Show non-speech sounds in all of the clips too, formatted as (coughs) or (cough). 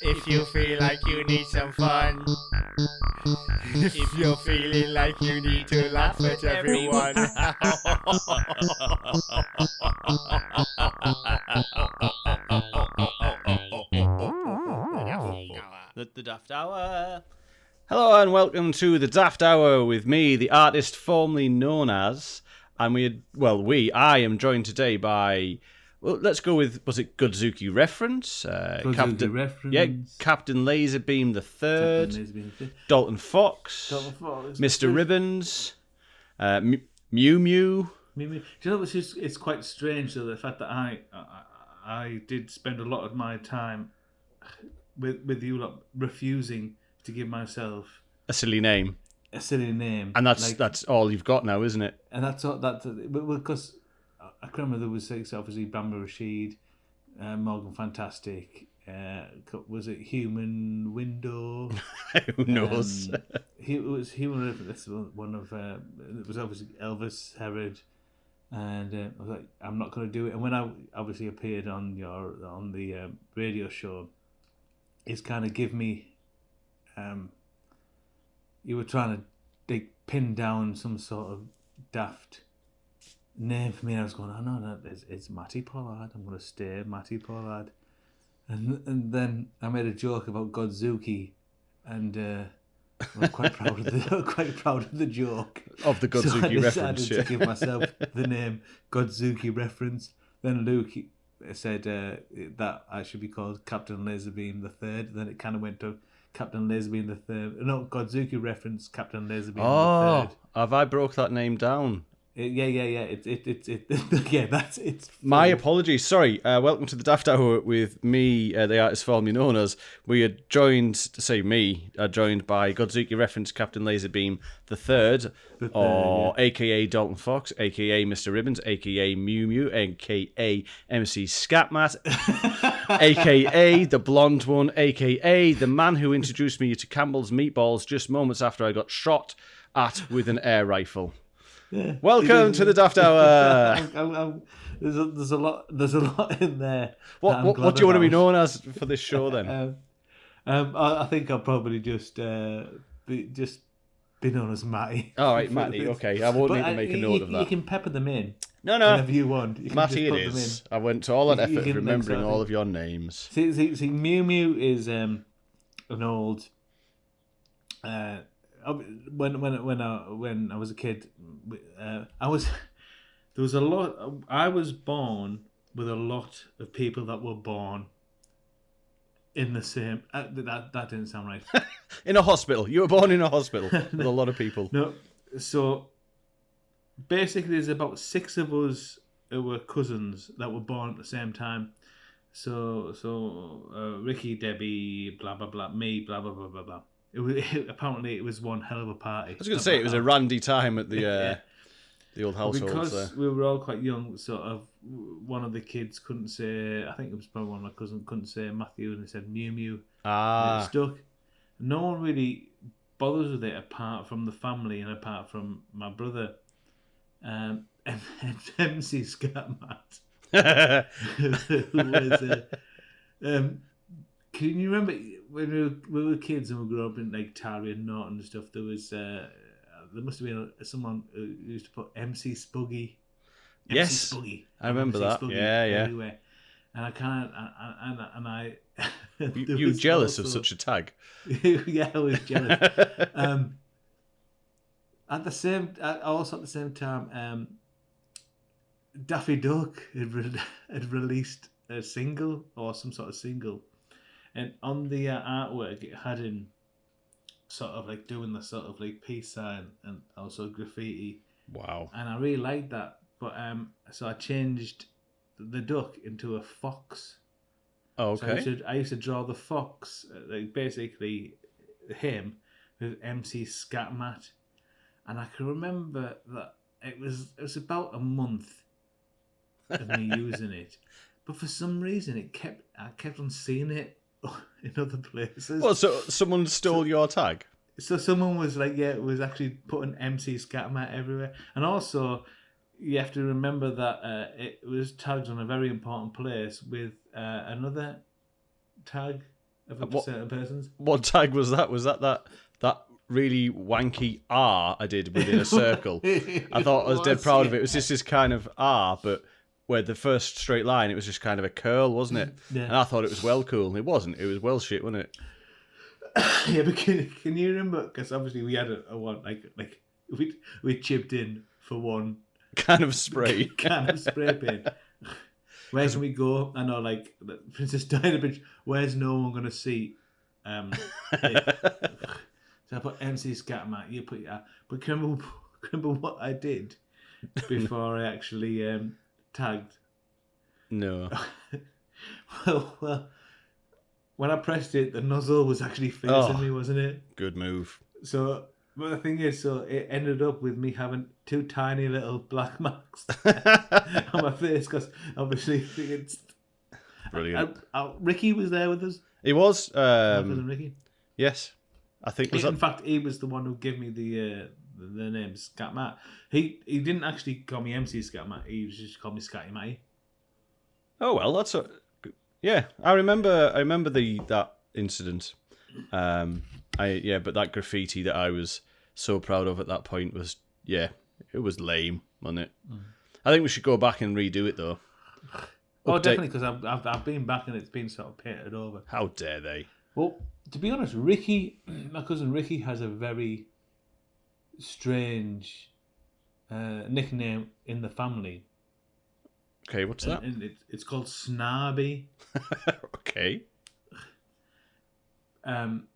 If you feel like you need some fun, if you're feeling like you need to laugh at everyone. The, the Daft Hour. Hello and welcome to the Daft Hour with me, the artist formerly known as, and we, well, we, I am joined today by, well, let's go with, was it Godzuki reference? Uh, Godzuki Captain, reference. Yeah, Captain Laserbeam the Third, Dalton Fox, Dalton Fox. Mr. Ribbons, uh, M- Mew Mew. Mimi. Do you know what's just, it's quite strange though the fact that I, I I did spend a lot of my time with with you lot refusing to give myself A silly name, a silly name, and that's Like, that's all you've got now, isn't it? and that's all that because I can remember there was six obviously Bamba Rashid, uh, Morgan Fantastic. Uh, was it Human Window? (laughs) Who knows? Um, he it was human. This was one of uh, it was obviously Elvis Herod, and uh, I was like, I'm not going to do it. And when I obviously appeared on your on the um, radio show, it's kind of give me, um, you were trying to like pin down some sort of daft name for me. And I was going, oh no, no, it's, it's Matty Pollard. I'm going to stay Matty Pollard. And and then I made a joke about Godzuki, and. Uh, I was quite proud of the (laughs) quite proud of the joke. of the So I Godzuki decided reference, to give myself the name Godzuki reference. Then Luke said uh, that I should be called Captain Laserbeam the Third. Then it kind of went to Captain Laserbeam the Third. No, Godzuki reference Captain Laserbeam the Oh, Third. have I broke that name down? Uh, yeah, yeah, yeah. It, it, it, it, (laughs) yeah. That's it's. My apologies. Sorry. Uh, welcome to the Daft Hour with me, uh, the artist formerly known as. We are joined, say me, are joined by Godzuki reference Captain Laserbeam the Third, third, or AKA Dalton Fox, AKA Mr. Ribbons, AKA Mew Mew, AKA MC Scatmat, (laughs) AKA the blonde one, AKA the man who introduced me to Campbell's Meatballs just moments after I got shot at with an air rifle. Welcome to the Daft Hour. (laughs) I'm, I'm, I'm, there's a, there's a lot there's a lot in there. What, what, what do you want to be known as for this show then? (laughs) Um, um, I, I think I'll probably just uh, be just be known as Matty. All right, Matty. (laughs) Okay, I won't But need to uh, make a note you, of that. You can pepper them in no, no, whenever you want. You Matty, it just put them is. I went to all that effort of remembering all of your names. See, see, see, Mew Mew is um, an old. Uh, when when when I when I was a kid, uh, I was (laughs) there was a lot. I was born with a lot of people that were born in the same. Uh, that that didn't sound right. (laughs) In a hospital. You were born in a hospital (laughs) with a lot of people. No, so basically, there's about six of us who were cousins that were born at the same time. So, so uh, Ricky, Debbie, blah blah blah, me, blah blah blah blah blah. It was (laughs) apparently it was one hell of a party. I was going to say it was a randy time at the (laughs) uh, the old household. because there. we were all quite young. Sort of, one of the kids couldn't say. I think it was probably one of my cousins couldn't say Matthew, and they said Mew Mew. and it Ah, stuck. No one really bothers with it apart from the family and apart from my brother. Um, (laughs) and, then MC Scatmat, was. Uh, um, can you remember when we were, we were kids and we grew up in like Tarry and Norton and stuff? There was uh, there must have been someone who used to put MC Spuggy. Yes, MC Spuggy. I remember that. Spuggy Yeah, yeah. Everywhere. And I can't, and, and, and I. (laughs) you, was jealous of such a tag? (laughs) yeah, I was jealous. (laughs) um, at the same, uh, also at the same time, um, Daffy Duck had, re- had released a single or some sort of single, and on the uh, artwork it had him sort of like doing the sort of like peace sign and also graffiti, wow. and I really liked that. But um, so I changed the duck into a fox. Oh, So I used, okay. to, I used to draw the fox, uh, like basically him with MC Scat Scatmat, and I can remember that it was it was about a month of me (laughs) using it, but for some reason it kept I kept on seeing it (laughs) in other places. Well, so someone stole your tag. So someone was like, yeah, it was actually putting MC Scatmat everywhere, and also you have to remember that uh, it was tagged on a very important place with uh, another tag of a what- certain person's. What tag was that? Was that that that really wanky R I did within a (laughs) circle? I thought I was dead proud of it. It was just this kind of R, but where the first straight line, it was just kind of a curl, wasn't it? Yeah. And I thought it was well cool. It wasn't. It was well shit, wasn't it? (coughs) yeah, but can, can you remember? Because obviously we had a, a one like like we we chipped in for one (laughs) Kind of spray. (laughs) can of spray paint. (laughs) Where can we go? I know, like Princess Diana Bridge. Where's no one gonna see? Um, so I put MC Scatman. You put yeah. But can you remember, can remember what I did before I actually um, tagged? no. (laughs) Well, well, when I pressed it, the nozzle was actually facing Oh. me, wasn't it? Good move. So, but the thing is, so it ended up with me having two tiny little black (laughs) marks (laughs) on my face because obviously it's. Brilliant. I, I, Ricky was there with us. He was. Um, Ricky. yes. I think was in fact, he was the one who gave me the uh, the, the name Scat Matt. He he didn't actually call me MC Scat Matt. He was just called me Scatty Matty. Oh well, that's a. Yeah, I remember. I remember the that incident. Um, I yeah, but that graffiti that I was so proud of at that point was yeah, it was lame, wasn't it? I think we should go back and redo it though. Oh, Update- definitely, because I've, I've I've been back and it's been sort of painted over. How dare they? Well, to be honest, Ricky, (clears throat) my cousin Ricky, has a very strange uh, nickname in the family. Okay, what's that? And it, it's called Snarby. (laughs) okay. Um,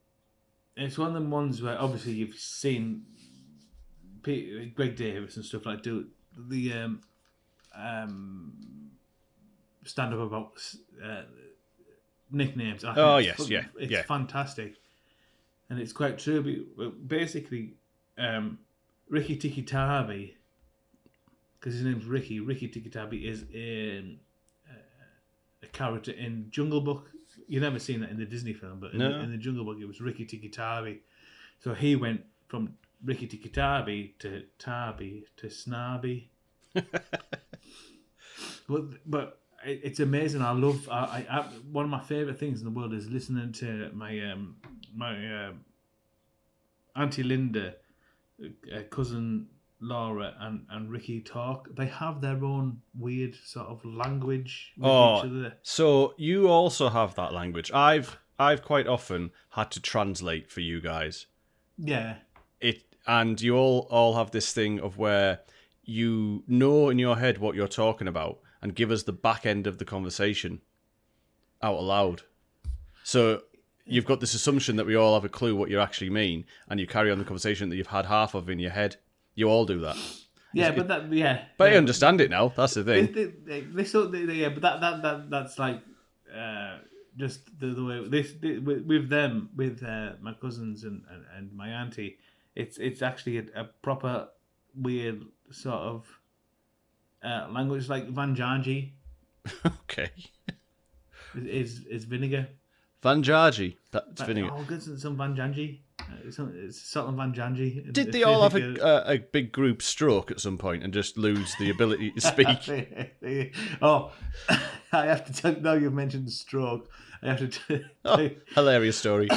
it's one of them ones where obviously you've seen Pete, Greg Davies and stuff like do the um, um, stand up about uh, nicknames. I Oh, it's yes, fucking- yeah, it's yeah. fantastic, and it's quite true. But basically, um, Ricky Tiki Tabi, because his name's Ricky. Ricky Tiki Tabi is um, a character in Jungle Book. You've never seen that in the Disney film, but in, the, in the Jungle Book, it was Ricky Tiki Tabi. So he went from Ricky Tiki Tabi to Tabi to Snarby. (laughs) but but it, it's amazing. I love. I, I, I one of my favorite things in the world is listening to my um my uh, auntie Linda, uh, cousin Laura, and and Ricky talk. They have their own weird sort of language with Oh. each other. So you also have that language. I've I've quite often had to translate for you guys. Yeah. It and you all all have this thing of where you know in your head what you're talking about and give us the back end of the conversation out aloud. So you've got this assumption that we all have a clue what you actually mean, and you carry on the conversation that you've had half of in your head. You all do that, Yeah, but that yeah. but I understand it now. That's the thing. sort they, they- yeah, but that that that that's like uh, just the, the way this with, with them with uh, my cousins and, and, and my auntie. It's it's actually a, a proper weird sort of uh, language like Van Janji (laughs) Okay, is is vinegar. Van Jargy. That's vinegar. Oh, good, some Van Janji. Uh, Scotland Van Janji. Did they all have a, a, a big group stroke at some point and just lose the ability to (laughs) speak? (laughs) oh, (laughs) I have to tell. Now you've mentioned stroke. I have to tell Oh, you. hilarious story.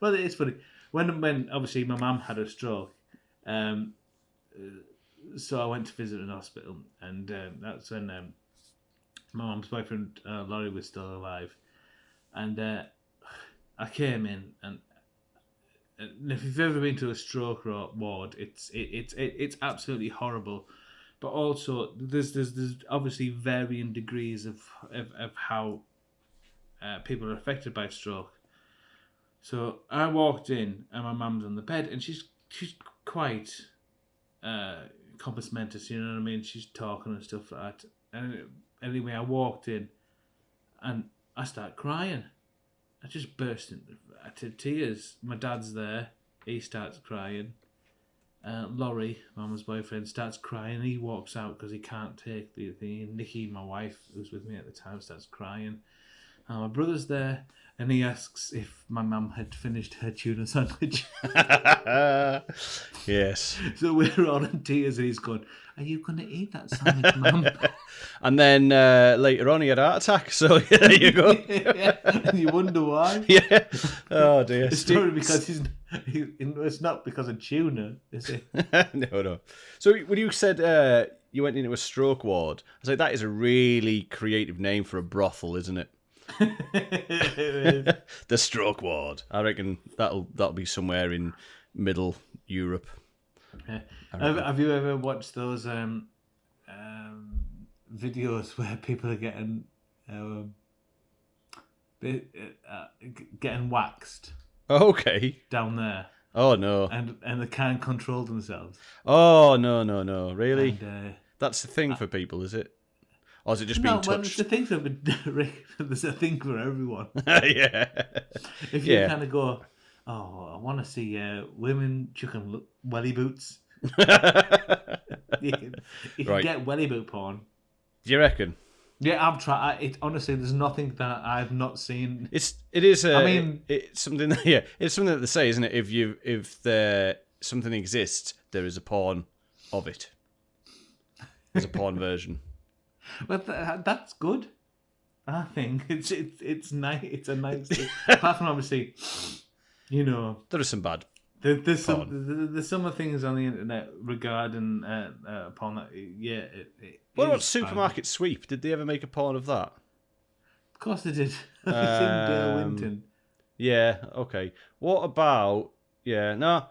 well, it's funny when when obviously my mum had a stroke. Um, uh, so I went to visit an hospital, and um, that's when um, my mum's boyfriend uh, Laurie was still alive, and uh, I came in and. and If you've ever been to a stroke ward, it's it, it's it, it's absolutely horrible, but also there's there's there's obviously varying degrees of of, of how uh, people are affected by stroke. So I walked in and my mum's on the bed and she's she's quite uh, compos mentis, you know what I mean? She's talking and stuff like that. And anyway, I walked in and I start crying. I just burst into tears. My dad's there. He starts crying. Uh, Laurie, Mama's boyfriend, starts crying. He walks out because he can't take the thing. Nikki, my wife, who's with me at the time, starts crying. Oh, my brother's there, and he asks if my mum had finished her tuna sandwich. (laughs) yes. (laughs) so we're all in tears, and he's going, "Are you going to eat that sandwich, mum?" (laughs) And then uh, later on, he had a heart attack. So there you go. yeah. And you wonder why. yeah. Oh dear. It's Steve- probably because he's. He, it's not because of tuna, is it? no, no. So when you said uh, you went into a stroke ward, I was like, that is a really creative name for a brothel, isn't it? (laughs) the stroke ward. I reckon that'll that'll be somewhere in middle Europe. Yeah. Have, have you ever watched those um, um, videos (laughs) where people are getting um, uh, getting waxed Okay. down there, Oh no. and and they can't control themselves? Oh no no no. Really? And, uh, That's the thing for people, is it? Or is it just being no, well, it's touched? (laughs) the thing for. There's a thing for everyone. (laughs) yeah. If you Yeah. kind of go, oh, I want to see uh, women chucking welly boots. (laughs) You can, you can Right. get welly boot porn. Do you reckon? Yeah, I've tried. It honestly, there's nothing that I've not seen. It's it is. Uh, I mean- it's something. That, yeah, it's something that they say, isn't it? If you if there something exists, there is a porn of it. There's a porn version. But th- that's good. I think (laughs) it's it's it's nice. It's a nice. (laughs) apart from obviously, you know, there are some bad. there, there's some there- there's some of things on the internet regarding uh, uh, porn that yeah. It, it What about is supermarket sweep? Did they ever make a porn of that? Of course they did. I've seen Dale Um, Winton. Yeah. Okay. What about? Yeah. No.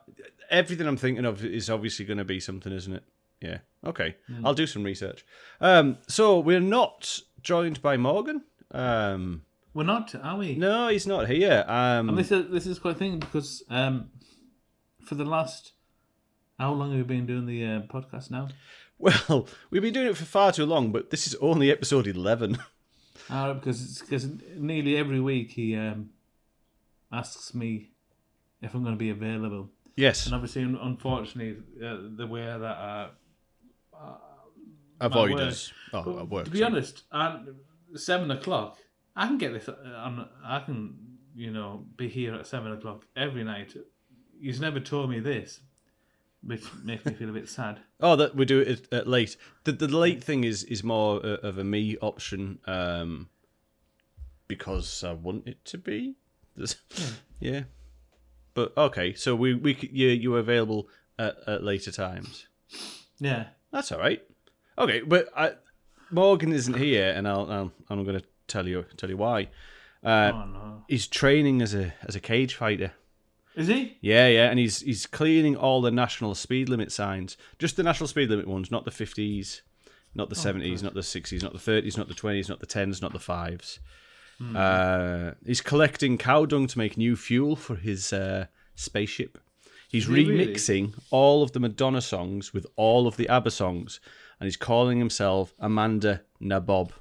Everything I'm thinking of is obviously going to be something, isn't it? Yeah. Okay. I'll do some research. Um. So we're not joined by Morgan. Um. We're not, are we? No, he's not here. Um. And this is this is quite a thing because um, for the last how long have we been doing the uh, podcast now? Well, (laughs) we've been doing it for far too long, but this is only episode 11. (laughs) Uh, because it's because nearly every week he um, asks me if I'm going to be available, yes, and obviously, unfortunately, uh, the way that avoid work. us. Oh, But to be honest, at seven o'clock, I can get this. uh, On, I can, you know, be here at seven o'clock every night. He's never told me this, which makes me feel a bit sad. (laughs) Oh, that we do it at late. The the late thing is is more uh, of a me option, um, because I want it to be. There's- (laughs) yeah, but okay. So we we you you were available at, at later times. Yeah. That's all right. Okay, but I, Morgan isn't here, and I'll, I'll I'm going to tell you tell you why. Uh, oh no. He's training as a as a cage fighter. Is he? Yeah, yeah, and he's he's cleaning all the national speed limit signs, just the national speed limit ones, not the fifties, not the seventies, not the sixties, not the thirties, not the twenties, not the tens, not the fives. Uh, he's collecting cow dung to make new fuel for his uh, spaceship. He's he really? remixing all of the Madonna songs with all of the ABBA songs, and he's calling himself Amanda Nabob.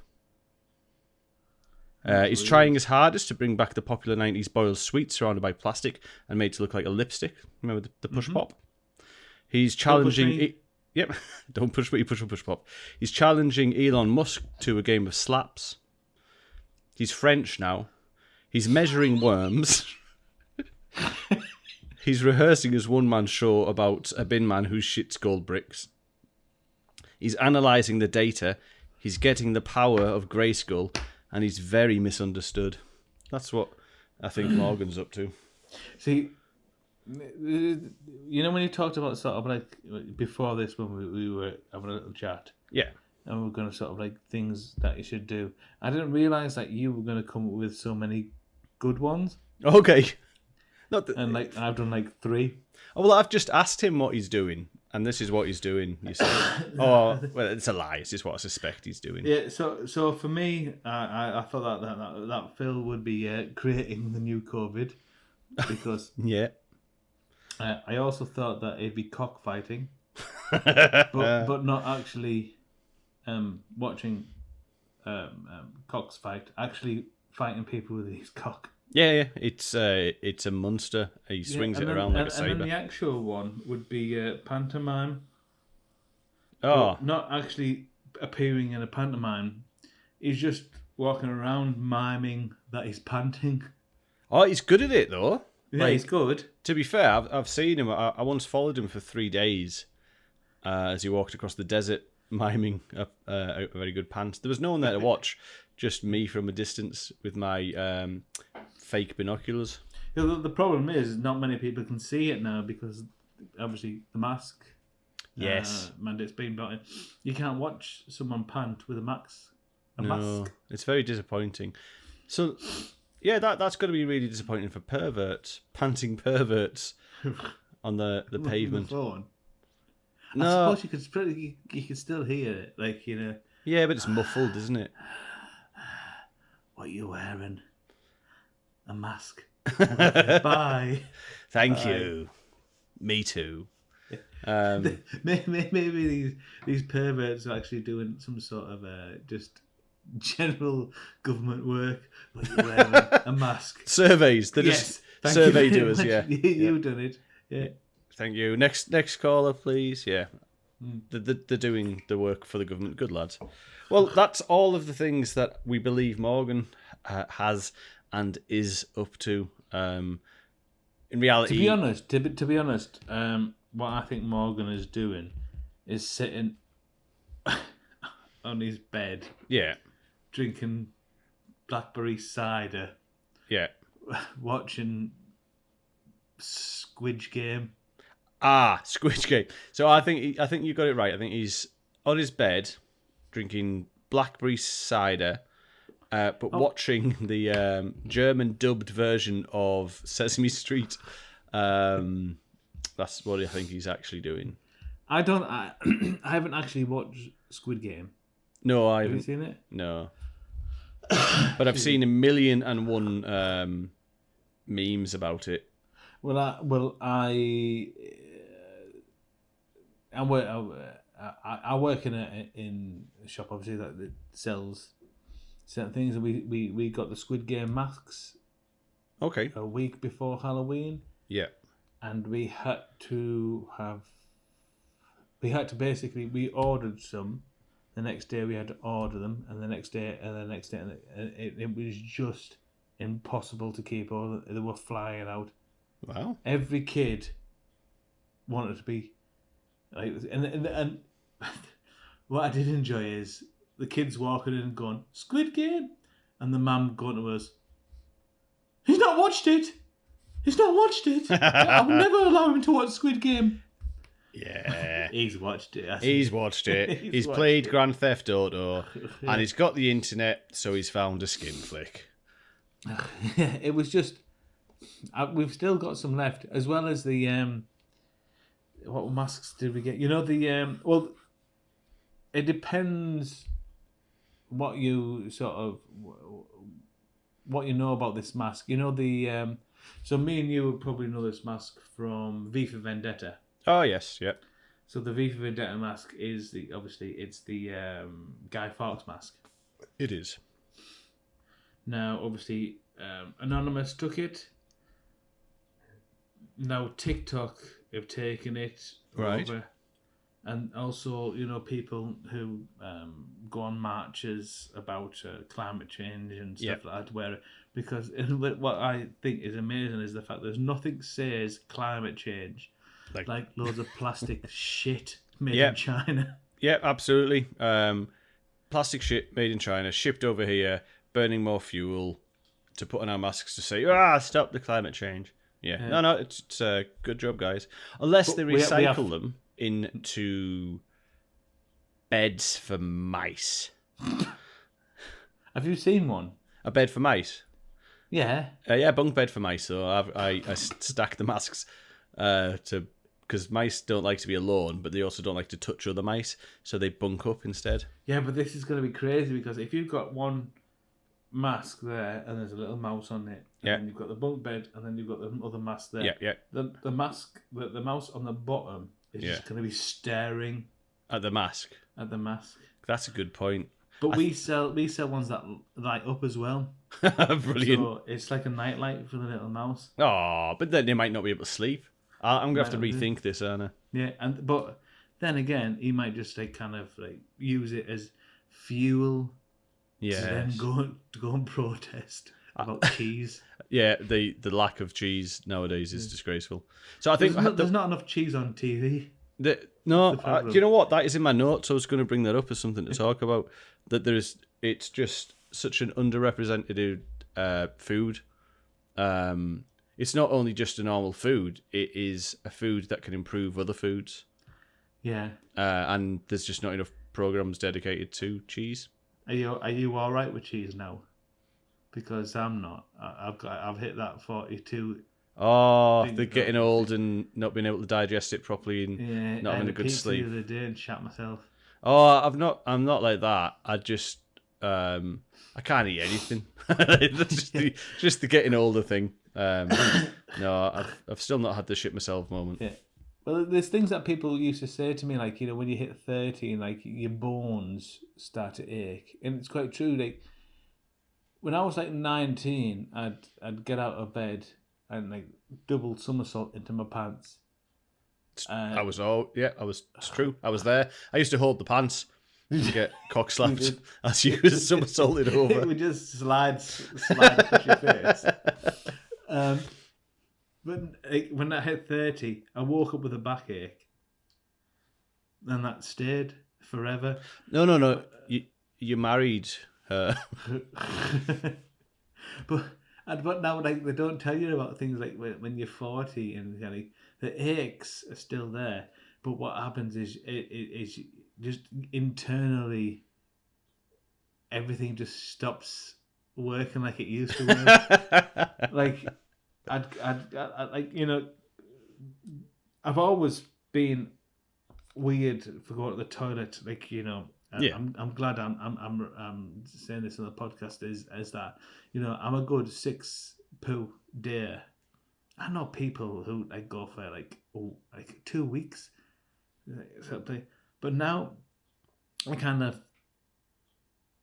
Uh, he's trying his hardest to bring back the popular 90s boiled sweet surrounded by plastic and made to look like a lipstick. Remember the, the push pop? He's challenging. E- yep, (laughs) don't push me, push push pop. He's challenging Elon Musk to a game of slaps. He's French now. He's measuring worms. (laughs) He's rehearsing his one man show about a bin man who shits gold bricks. He's analysing the data. He's getting the power of Grayskull, and he's very misunderstood. That's what I think (clears throat) Morgan's up to. See, uh, you know when you talked about sort of like before this when we, we were having a little chat Yeah. and we were going to sort of like things that you should do. I didn't realize that you were going to come up with so many good ones, Okay. (laughs) Not that, and like I've done like three. oh, well, I've just asked him what he's doing, and this is what he's doing. You say, (coughs) oh, well, it's a lie. It's just what I suspect he's doing. Yeah, so so for me, I I, thought that that, that that Phil would be uh, creating the new COVID because (laughs) Yeah. uh, I also thought that it'd be cockfighting, (laughs) but but not actually um, watching um, um, cocks fight. Actually fighting people with his cock. Yeah, yeah. It's uh, it's a monster. He swings Yeah, it around like a and, and then saber. the actual one would be uh, pantomime. Oh, not actually appearing in a pantomime. He's just walking around miming that he's panting. Oh, he's good at it though. Yeah, Like- he's good. To be fair, I've, I've seen him. I, I once followed him for three days uh, as he walked across the desert, miming a, a, a very good pant. There was no one there to (laughs) watch, just me from a distance with my um, fake binoculars. Yeah, The, the problem is not many people can see it now because obviously the mask. Yes. Uh, mandate's been brought in. You can't watch someone pant with a mask. A no, mask. it's very disappointing. So, yeah, that that's going to be really disappointing for perverts, panting perverts (laughs) on the the pavement. I No, suppose you could you, you could still hear it, like you know, yeah, but it's muffled, isn't it? What you wearing? A mask. (laughs) Bye. Thank Bye. you. Me too. (laughs) Um, maybe, maybe these these perverts are actually doing some sort of uh, just general government work. You wearing? (laughs) A mask. surveys. They're yes. just survey doers. much. Yeah. you, you've done it. Yeah. Thank you. Next next caller, please. Yeah. Hmm. They're, they're doing the work for the government. Good lads. Well, that's all of the things that we believe Morgan uh, has and is up to. Um, in reality, To be honest, to be, to be honest, um, what I think Morgan is doing is sitting (laughs) on his bed yeah, drinking blackberry cider, yeah. (laughs) watching Squid Game. Ah, (laughs) Squid Game. So I think he- I think you got it right. I think he's on his bed drinking blackberry cider, uh, but Oh. watching the um, German dubbed version of Sesame Street. Um, that's what I think he's actually doing. I don't. I, (clears throat) I haven't actually watched Squid Game. No, I Have you haven't. seen it? No, (coughs) but I've seen a million and one um, memes about it. Well, I well I I work I, I, I work in a in a shop obviously that, that sells certain things, and we, we we got the Squid Game masks Okay. a week before Halloween, Yeah. and we had to have we had to basically we ordered some. The next day we had to order them, and the next day and the next day, and it, it, it was just impossible to keep all. They were flying out Wow. every kid wanted to be like and and, and (laughs) what I did enjoy is the kids walking in and going Squid Game, and the mum going to us. He's not watched it. He's not watched it. (laughs) I'll never allow him to watch Squid Game. Yeah. (laughs) He's watched it. He's watched it. He's he's watched played it. Grand Theft Auto, Yeah. and he's got the internet, so he's found a skin flick. it was just uh, we've still got some left as well as the um what masks did we get you know the um well it depends what you sort of what you know about this mask you know the um so me and you would probably know this mask from V for Vendetta Oh yes, yeah. so the V for Vendetta mask is the obviously it's the um Guy Fawkes mask It is. Now, obviously, um, Anonymous took it. Now TikTok have taken it Right. over. And also, you know, people who um, go on marches about uh, climate change and stuff Yep. like that where because (laughs) what I think is amazing is the fact there's nothing says climate change Like- like loads of plastic (laughs) shit made Yep. in China. Yeah, absolutely. Um, plastic shit made in China, shipped over here, burning more fuel to put on our masks to say, ah, stop the climate change. Yeah, Yeah. no, no, it's, it's a good job, guys. Unless But they we- we recycle have- them into beds for mice. Have you seen one? A bed for mice. Yeah. Uh, yeah, bunk bed for mice. So I've, I I stack the masks uh, to because mice don't like to be alone, but they also don't like to touch other mice, so they bunk up instead. Yeah, but this is going to be crazy because if you've got one mask there and there's a little mouse on it, and Yeah. then you've got the bunk bed and then you've got the other mask there. Yeah, yeah. The the mask, the, the mouse on the bottom is Yeah. just going to be staring At the mask. at the mask. That's a good point. But we sell we sell ones that light up as well. (laughs) Brilliant. So it's like a nightlight for the little mouse. Oh, but then they might not be able to sleep. I- I'm gonna have to Might not do. rethink this, Anna. Yeah, and but then again, he might just like kind of like use it as fuel Yeah. to then go to go and (laughs) protest about (laughs) cheese. Yeah, the the lack of cheese nowadays is disgraceful. So I think There's the- there's not enough cheese on TV. The, no, the do you know what? That is in my notes. I was going to bring that up as something to talk about. That there's, it's just such an underrepresented uh, food. Um, it's not only just a normal food; it is a food that can improve other foods. Yeah. Uh, and there's just not enough programs dedicated to cheese. Are you are you all right with cheese now? Because I'm not. I- I've got I've hit that forty two. Oh, they're getting old and not being able to digest it properly. And Yeah, Not having a good sleep. the other day and shat myself. Oh, I've not. I'm not like that. I just, um, I can't eat anything. (laughs) Just the, (laughs) just the getting older thing. Um, (coughs) no, I've, I've still not had the shit myself moment. Yeah. Well, there's things that people used to say to me, like you know, when you hit thirty, and like your bones start to ache, and it's quite true. Like when I was like nineteen, I'd I'd get out of bed and like double somersault into my pants. Uh, I was all yeah. I was. It's true. I was (laughs) there. I used to hold the pants to (laughs) get cock slapped (laughs) as you was somersaulted it over. would just slide slide across your face. Um, but like, eh, when I hit thirty, I woke up with a backache, and that stayed forever. No, no, no. You you married her. (laughs) but and but now like they don't tell you about things like when, when you're forty and you know, like the aches are still there. But what happens is it, it is just internally everything just stops working like it used to work. (laughs) like I'd, I'd, I'd, like you know I've always been weird for going to the toilet like you know Yeah. I'm, I'm glad I'm, I'm I'm I'm saying this on the podcast is is that you know I'm a good six poo day I know people who like go for like oh like two weeks something but now I kind of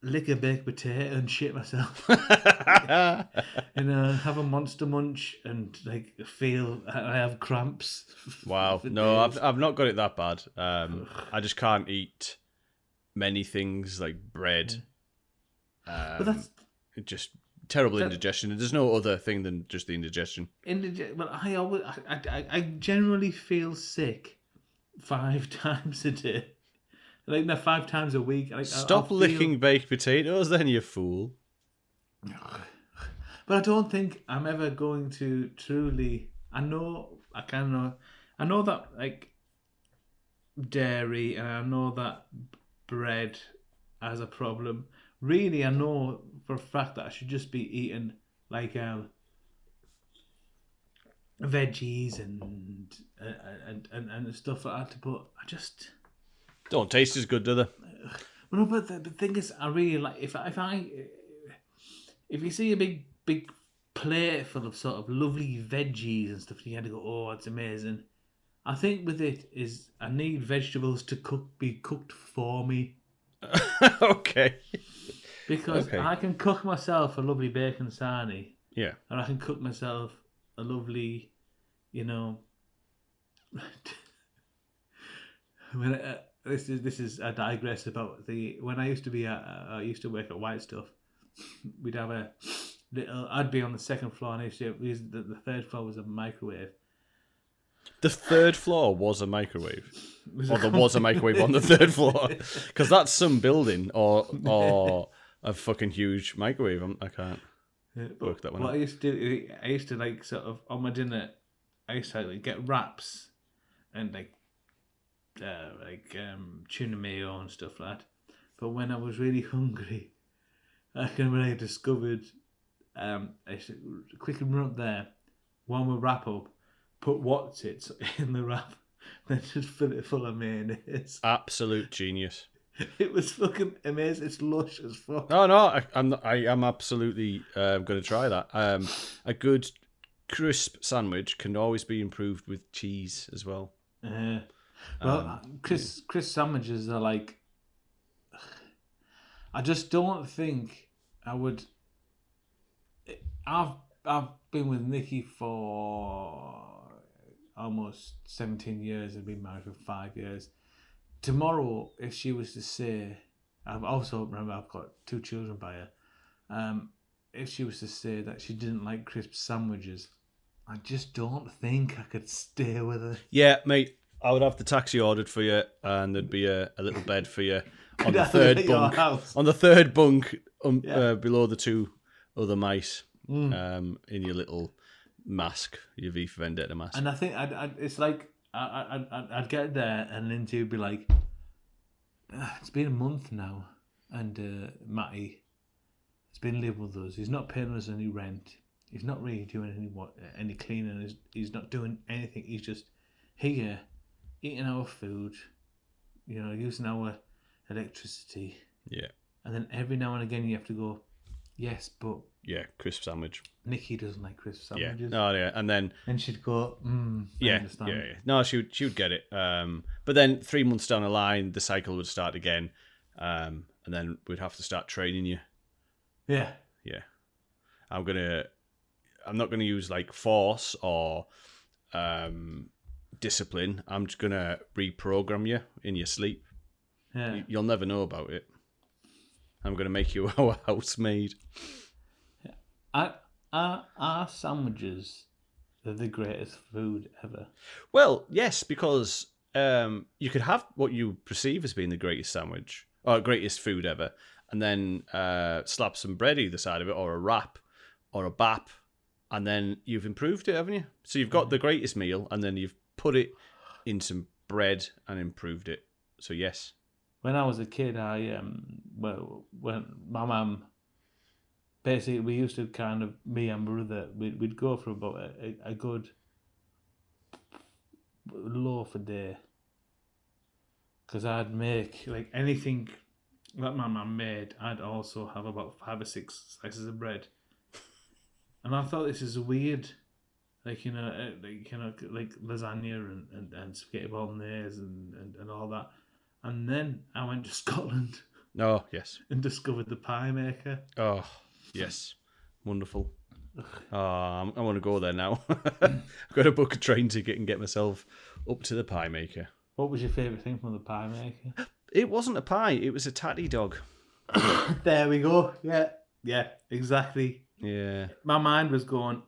lick a baked potato and shit myself (laughs) and know, have a monster munch and like feel I have cramps. Wow. (laughs) No, I've. I've not got it that bad. Um, I just can't eat many things like bread. Um, but that's just terrible that- indigestion. And there's no other thing than just the indigestion. indig- Well, I always, I, I, I generally feel sick five (laughs) times a day. Like no, five times a week. Like, Stop feel- licking baked potatoes, then you fool. (sighs) But I don't think I'm ever going to truly. I know I kind of. Know I know that like dairy, and I know that bread has a problem. Really, I know for a fact that I should just be eating like um veggies and and and and stuff like that. But I just. Don't taste as good, do they? Well, no, but the, the thing is, I really like if I, if I if you see a big big plate full of sort of lovely veggies and stuff, you had to go, oh, it's amazing. I think with it is I need vegetables to cook be cooked for me (laughs) okay. because Okay. I can cook myself a lovely bacon sarnie, Yeah. and I can cook myself a lovely, you know. (laughs) when uh, this is this is I digress about the when I used to be at, uh, I used to work at White Stuff. We'd have a little. I'd be on the second floor, and I used to the, the third floor was a microwave. The third floor was a microwave. Was Or there was a microwave on the third floor. (laughs) Because that's some building or (laughs) or a fucking huge microwave. I'm, I can't. Yeah, work that one What out. I used to do, I used to like sort of on my dinner, I used to like get wraps and like uh, like um, tuna mayo and stuff like that. But when I was really hungry, I can when I discovered, um, I quickly run up there, warm a wrap up, put what's it (laughs) in the wrap, (laughs) then just fill it full of mayonnaise. (laughs) Absolute genius. It was fucking amazing. It's lush as fuck. Oh no, I, I'm not, I am absolutely um, going to try that. Um, a good crisp sandwich can always be improved with cheese as well. Yeah. Well, Um, Chris Chris sandwiches are like. I just don't think I would. I've I've been with Nikki for almost seventeen years and been married for five years. Tomorrow, if she was to say, I've also remember I've got two children by her. Um, if she was to say that she didn't like crisp sandwiches, I just don't think I could stay with her. Yeah, mate. I would have the taxi ordered for you, and there'd be a, a little bed for you on the Could I live third bunk. house? On the third bunk, um, Yeah. uh, below the two other mice, Mm. um, in your little mask, your V for Vendetta mask. And I think I'd, I'd, it's like I, I, I'd, I'd get there and Lindsay would be like, "Ah, "It's been a month now, and uh, Matty has been living with us. He's not paying us any rent. He's not really doing any what any cleaning. He's, he's not doing anything. He's just here, eating our food, you know, using our electricity. yeah, And then every now and again you have to go, yes, but yeah, crisp sandwich. Nikki doesn't like crisp sandwiches. Yeah, oh yeah, and then And she'd go, mm, I yeah, understand. yeah, yeah. No, she would, she would get it. Um, but then three months down the line, the cycle would start again, um, and then we'd have to start training you. yeah. Yeah, I'm gonna. I'm not gonna use like force or um, discipline. I'm just gonna reprogram you in your sleep. Yeah. You'll never know about it. I'm gonna make you (laughs) our housemaid. Are, are, are sandwiches the greatest food ever? Well, yes, because um, you could have what you perceive as being the greatest sandwich or greatest food ever, and then uh, slap some bread either side of it, or a wrap, or a bap, and then you've improved it, haven't you? So you've got the greatest meal, and then you've put it in some bread and improved it. So yes, When I was a kid, I um well when my mum basically we used to kind of me and brother we'd, we'd go for about a, a, a good loaf a day because I'd make like anything that my mum made. I'd also have about five or six slices of bread, and I thought this is weird. Like you know, uh, like you know, like lasagna and, and, and spaghetti bolognese and, and, and all that. And then I went to (laughs) Scotland oh yes, and discovered the pie maker. oh yes, wonderful. Oh, I'm, I want to go there now. (laughs) I've got to book a train ticket and get myself up to the pie maker. What was your favourite thing from the pie maker? It wasn't a pie; it was a tatty dog. (coughs) there we go. Yeah, yeah, exactly. Yeah. My mind was going.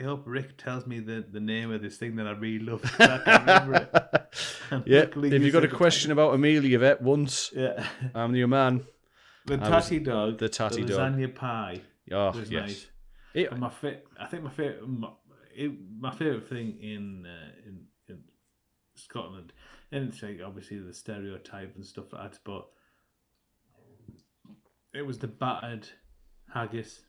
I hope Rick tells me the, the name of this thing that I really love. I can't remember it. (laughs) And yeah. If you you've got a question about Amelia Vet once, Yeah, I'm your man. the I was- tatty dog, the tatty the dog. lasagna pie Oh was yes. nice. It- my fa- I think my favorite, my, it, my favorite thing in, uh, in in Scotland, and it's like obviously the stereotype and stuff like that, but it was the battered haggis.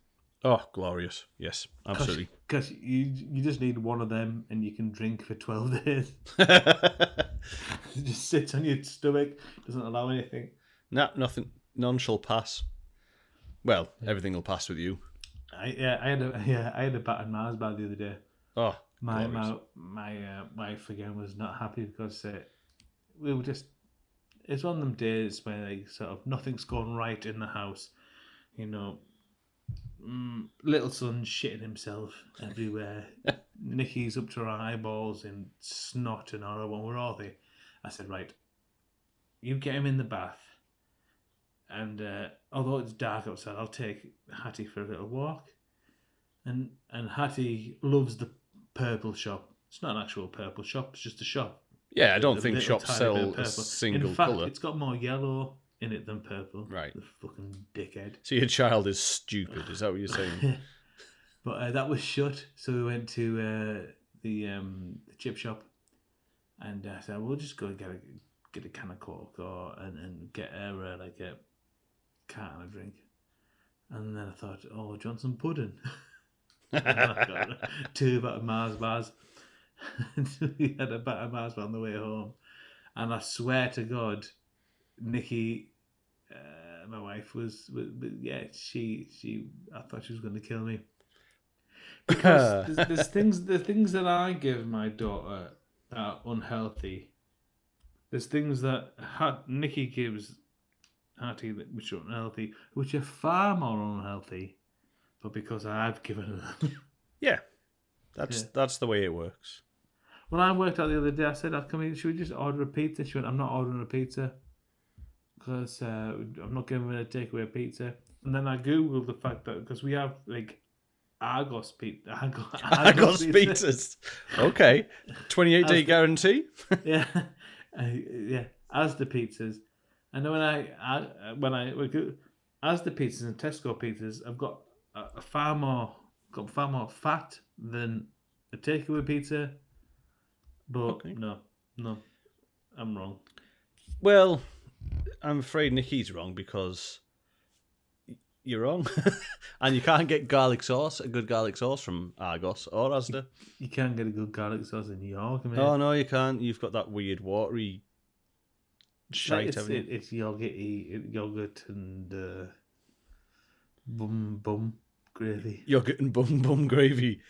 Oh, glorious. Yes, absolutely. Because you you just need one of them and you can drink for twelve (laughs) days. it (laughs) just sits on your stomach, doesn't allow anything. nah, nothing. None shall pass. Well, everything will pass with you. I yeah, I had a (laughs) yeah, I had a battered Mars bar the other day. Oh, My glorious. my my uh, wife again was not happy because uh, we were just. It's one of them days where like sort of nothing's going right in the house, you know. Mm, little son shitting himself everywhere. (laughs) Nikki's up to her eyeballs in snot and horrible. Where are they? I said, right, you get him in the bath, and uh, although it's dark outside, I'll take Hattie for a little walk. And and Hattie loves the purple shop. It's not an actual purple shop. It's just a shop. Yeah, I don't think shops sell a single In fact, colour. it's got more yellow in it than purple. Right. The fucking dickhead. So your child is stupid. Is that what you're saying? (laughs) but uh, that was shut, so we went to uh, the um, the chip shop, and I said, "We'll just go and get a get a can of coke or and, and get her uh, like a can of drink." And then I thought, "Oh, Johnson pudding." (laughs) And I got (laughs) two battered Mars bars. we had a battered Mars bar on the way home, and I swear to God, Nikki, uh, my wife was, was, was- yeah, she she I thought she was going to kill me. Because (laughs) there's, there's things the things that I give my daughter that are unhealthy. There's things that ha- Nikki gives Hattie that- which are unhealthy, which are far more unhealthy, but because I've given them. (laughs) yeah, that's Yeah. that's the way it works. When I worked out the other day, I said, "Oh, "Can we? Should we just order a pizza?" She went, "I'm not ordering a pizza because uh, I'm not giving a takeaway pizza. And then I googled the fact that because we have like Argos pizza, (laughs) Argos, Argos pizzas. Okay. (laughs) 28 day the- guarantee? (laughs) yeah, uh, yeah, Asda pizzas. And then when I, I when I Asda pizzas and Tesco pizzas, I've got a, a far more got far more fat than a takeaway pizza. But Okay. no, no, I'm wrong. Well, I'm afraid Nikki's wrong because you're wrong. (laughs) and you can't get garlic sauce, a good garlic sauce from Argos or Asda. (laughs) You can't get a good garlic sauce in New York. Mate. Oh, no, you can't. You've got that weird watery shite, it's, haven't you? it, it's yogurty, yogurt and uh, bum bum gravy. Yogurt and bum bum gravy.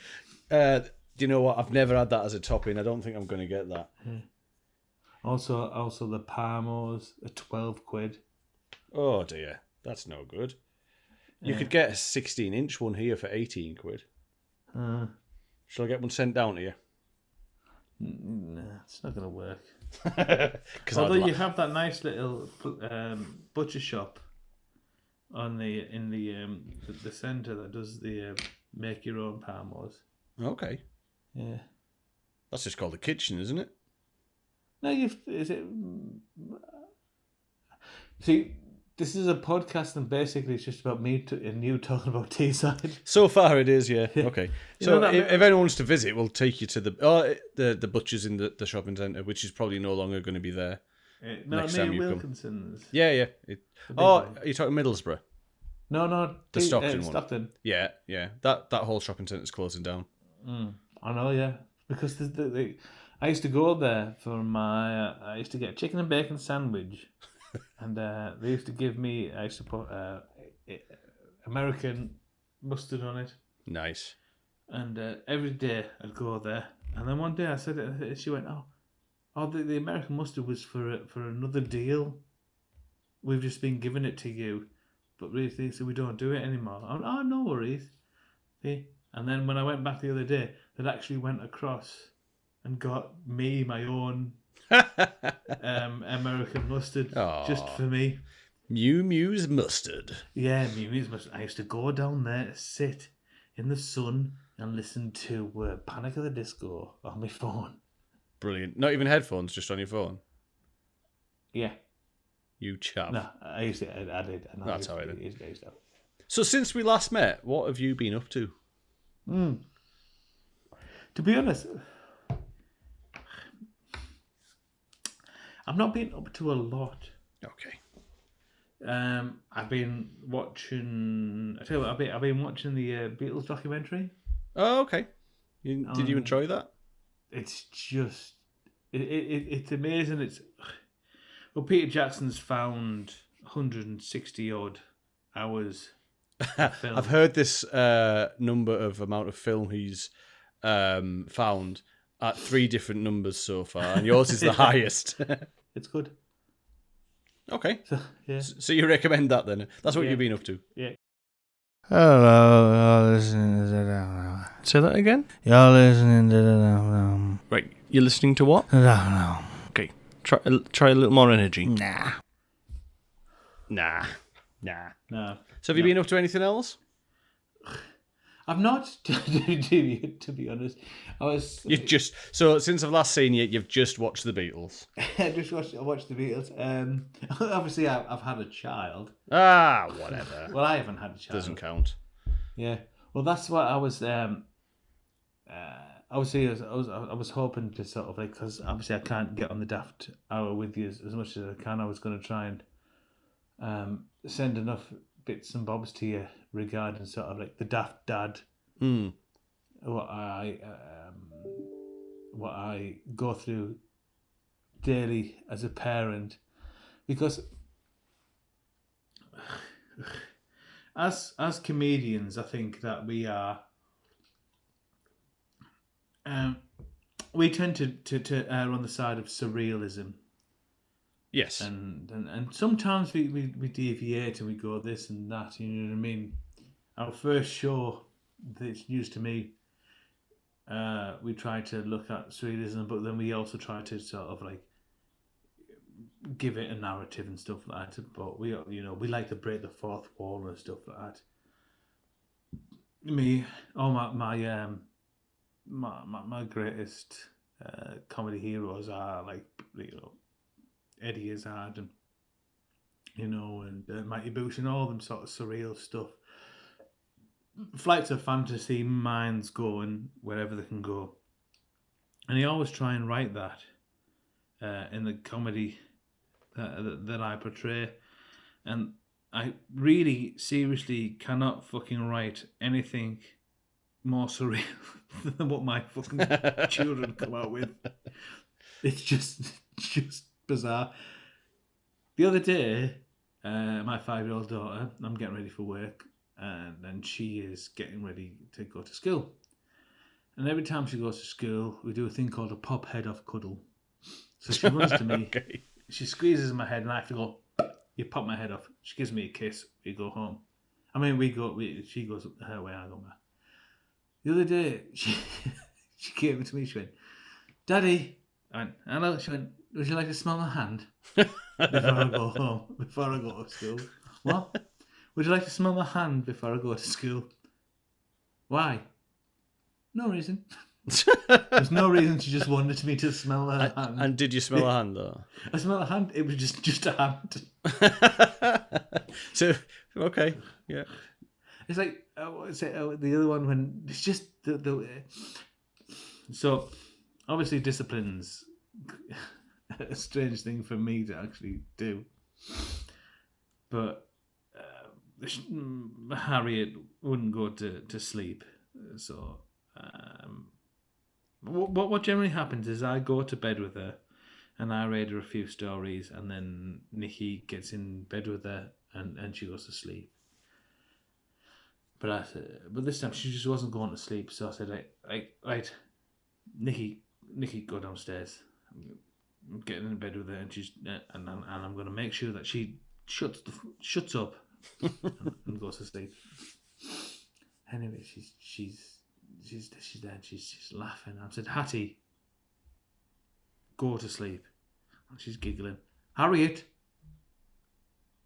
Uh, do you know what? I've never had that as a topping. I don't think I'm going to get that. Also, also the Parmos, a twelve quid. Oh, dear. That's no good. You Yeah. could get a 16 inch one here for 18 quid. Uh, Shall I get one sent down to you? Nah, it's not gonna work. (laughs) Because Although you have that nice little um, butcher shop on the in the um, the, the centre that does the uh, make your own parmos. Okay. Yeah. That's just called a kitchen, isn't it? No, you've is it? See, this is a podcast, and basically it's just about me to, and you talking about (laughs) Teesside. So far, it is, yeah. Okay. You So if, if anyone wants to visit, we'll take you to the oh, the the butchers in the, the shopping centre, which is probably no longer going to be there. Uh, no, Next time you come. Wilkinson's. Yeah, yeah. It, big oh, one. are you talking Middlesbrough? No, no, The Te- Stockton uh, one. Stockton. Yeah, yeah. That that whole shopping centre is closing down. Mm, I know, yeah, because the, the, the, I used to go there for my. Uh, I used to get a chicken and bacon sandwich, (laughs) and uh, they used to give me. I used to put uh, American mustard on it, Nice. and uh, every day I'd go there. And then one day I said it, she went, "Oh, oh, the, the American mustard was for a, for another deal. We've just been giving it to you, but really, so we don't do it anymore." I went, "Oh, no worries." See? And then when I went back the other day, they actually went across and got me my own (laughs) um, American mustard just for me. Mew Mew's mustard. Yeah, Mew Mew's mustard. I used to go down there, sit in the sun, and listen to uh, Panic of the Disco on my phone. Brilliant. Not even headphones, just on your phone. Yeah. You chap. No, I used to. I, I did. I That's all right I used, I used to. So since we last met, what have you been up to? Mm. To be honest, I've not been up to a lot. Okay. Um, I've been watching. I tell you what, I've been, I've been watching the uh, Beatles documentary. Oh, okay. You, did you Um, enjoy that? It's just, it, it, it- it's amazing. It's well, Peter Jackson's found 160 odd hours. (laughs) I've heard this uh, number of amount of film he's um, found at three different numbers so far, and yours is the (laughs) highest. (laughs) It's good. okay. So, yeah, So you recommend that then? That's what Yeah. you've been up to. yeah. Hello, you're listening to the Say that again. You're listening to the Right. You're listening to what? No, Okay. Try uh, try a little more energy. Nah. Nah. Nah. No, So have you been up to anything else? I've not. (laughs) To be, to be honest, I was. You just so since I've last seen you, you've just watched the Beatles. (laughs) I just watched. I watched the Beatles. Um, (laughs) obviously, I've, I've had a child. Ah, whatever. Well, I haven't had a child. Doesn't count. Yeah. Well, that's what I was. Um, uh, obviously, I was, I was I was hoping to sort of like because obviously I can't get on the daft hour with you as, as much as I can. I was going to try and um, send enough bits and bobs to you regarding sort of like the daft dad. Hmm. what I um, what I go through daily as a parent, because as as comedians, I think that we are um, we tend to, to, to err on the side of surrealism, Yes. and and, and sometimes we, we, we deviate and we go this and that. You know what I mean? Our first show that's news to me. Uh, we try to look at surrealism, but then we also try to sort of like give it a narrative and stuff like that. But we, you know, we like to break the fourth wall and stuff like that. Me, all my my um, my my, my greatest uh, comedy heroes are like you know Eddie Izzard and you know and uh, Mighty Boosh and all them sort of surreal stuff. Flights of fantasy, minds going wherever they can go, and he always try and write that uh, in the comedy that, that that I portray, and I really seriously cannot fucking write anything more surreal (laughs) than what my fucking children come out with. (laughs) It's just just bizarre. The other day, uh, my five year old daughter, I'm getting ready for work, and then she is getting ready to go to school. And every time she goes to school, we do a thing called a pop head off cuddle. So she runs to (laughs) me, okay. she squeezes my head, and I have to go. You pop my head off. She gives me a kiss. We go home. I mean, we go. We, she goes her way. I go mine. The other day, (laughs) she she came to me. She went, "Daddy," I went, "Hello." She went, "Would you like to smell my hand (laughs) before I go home? Before I go to school?" What? Would you like to smell my hand before I go to school? Why? No reason. There's no reason. She just wanted me to smell her hand. and did you smell a hand though? I smell a hand. It was just just a hand. (laughs) so okay, yeah. It's like uh, what's it, uh, the other one when it's just the the. So, obviously, disciplines (laughs) a strange thing for me to actually do, but uh, (laughs) Harriet wouldn't go to to sleep, so. Um, what, what generally happens is I go to bed with her, and I read her a few stories, and then Nikki gets in bed with her, and, and she goes to sleep. But I said, but this time she just wasn't going to sleep, so I said, right, right, right, Nikki, Nikki, go downstairs. Getting in bed with her, and she's and and, and I'm going to make sure that she shuts the, shuts up and, and goes to sleep. Anyway, she's she's she's she's there. and She's she's laughing. I said, Hattie, go to sleep. And she's giggling. Harriet,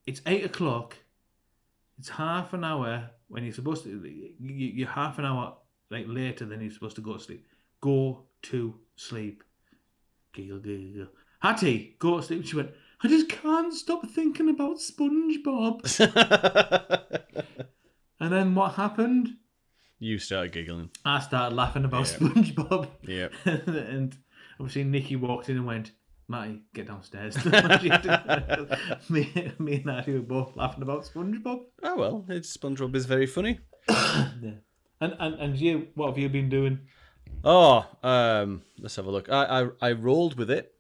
it's eight o'clock. It's half an hour when you're supposed to. you- You're half an hour like later than you're supposed to go to sleep. Go to sleep. Giggle, giggle, giggle. Hattie, go to sleep. She went. I just can't stop thinking about SpongeBob. (laughs) And then what happened? you started giggling. I started laughing about Yeah. SpongeBob. Yeah. (laughs) and obviously Nikki walked in and went, Matty, get downstairs. (laughs) me, me and Natty were both laughing about SpongeBob. Oh well, it's SpongeBob is very funny. (coughs) Yeah. And, and and you, what have you been doing? Oh, um, let's have a look. I I, I rolled with it.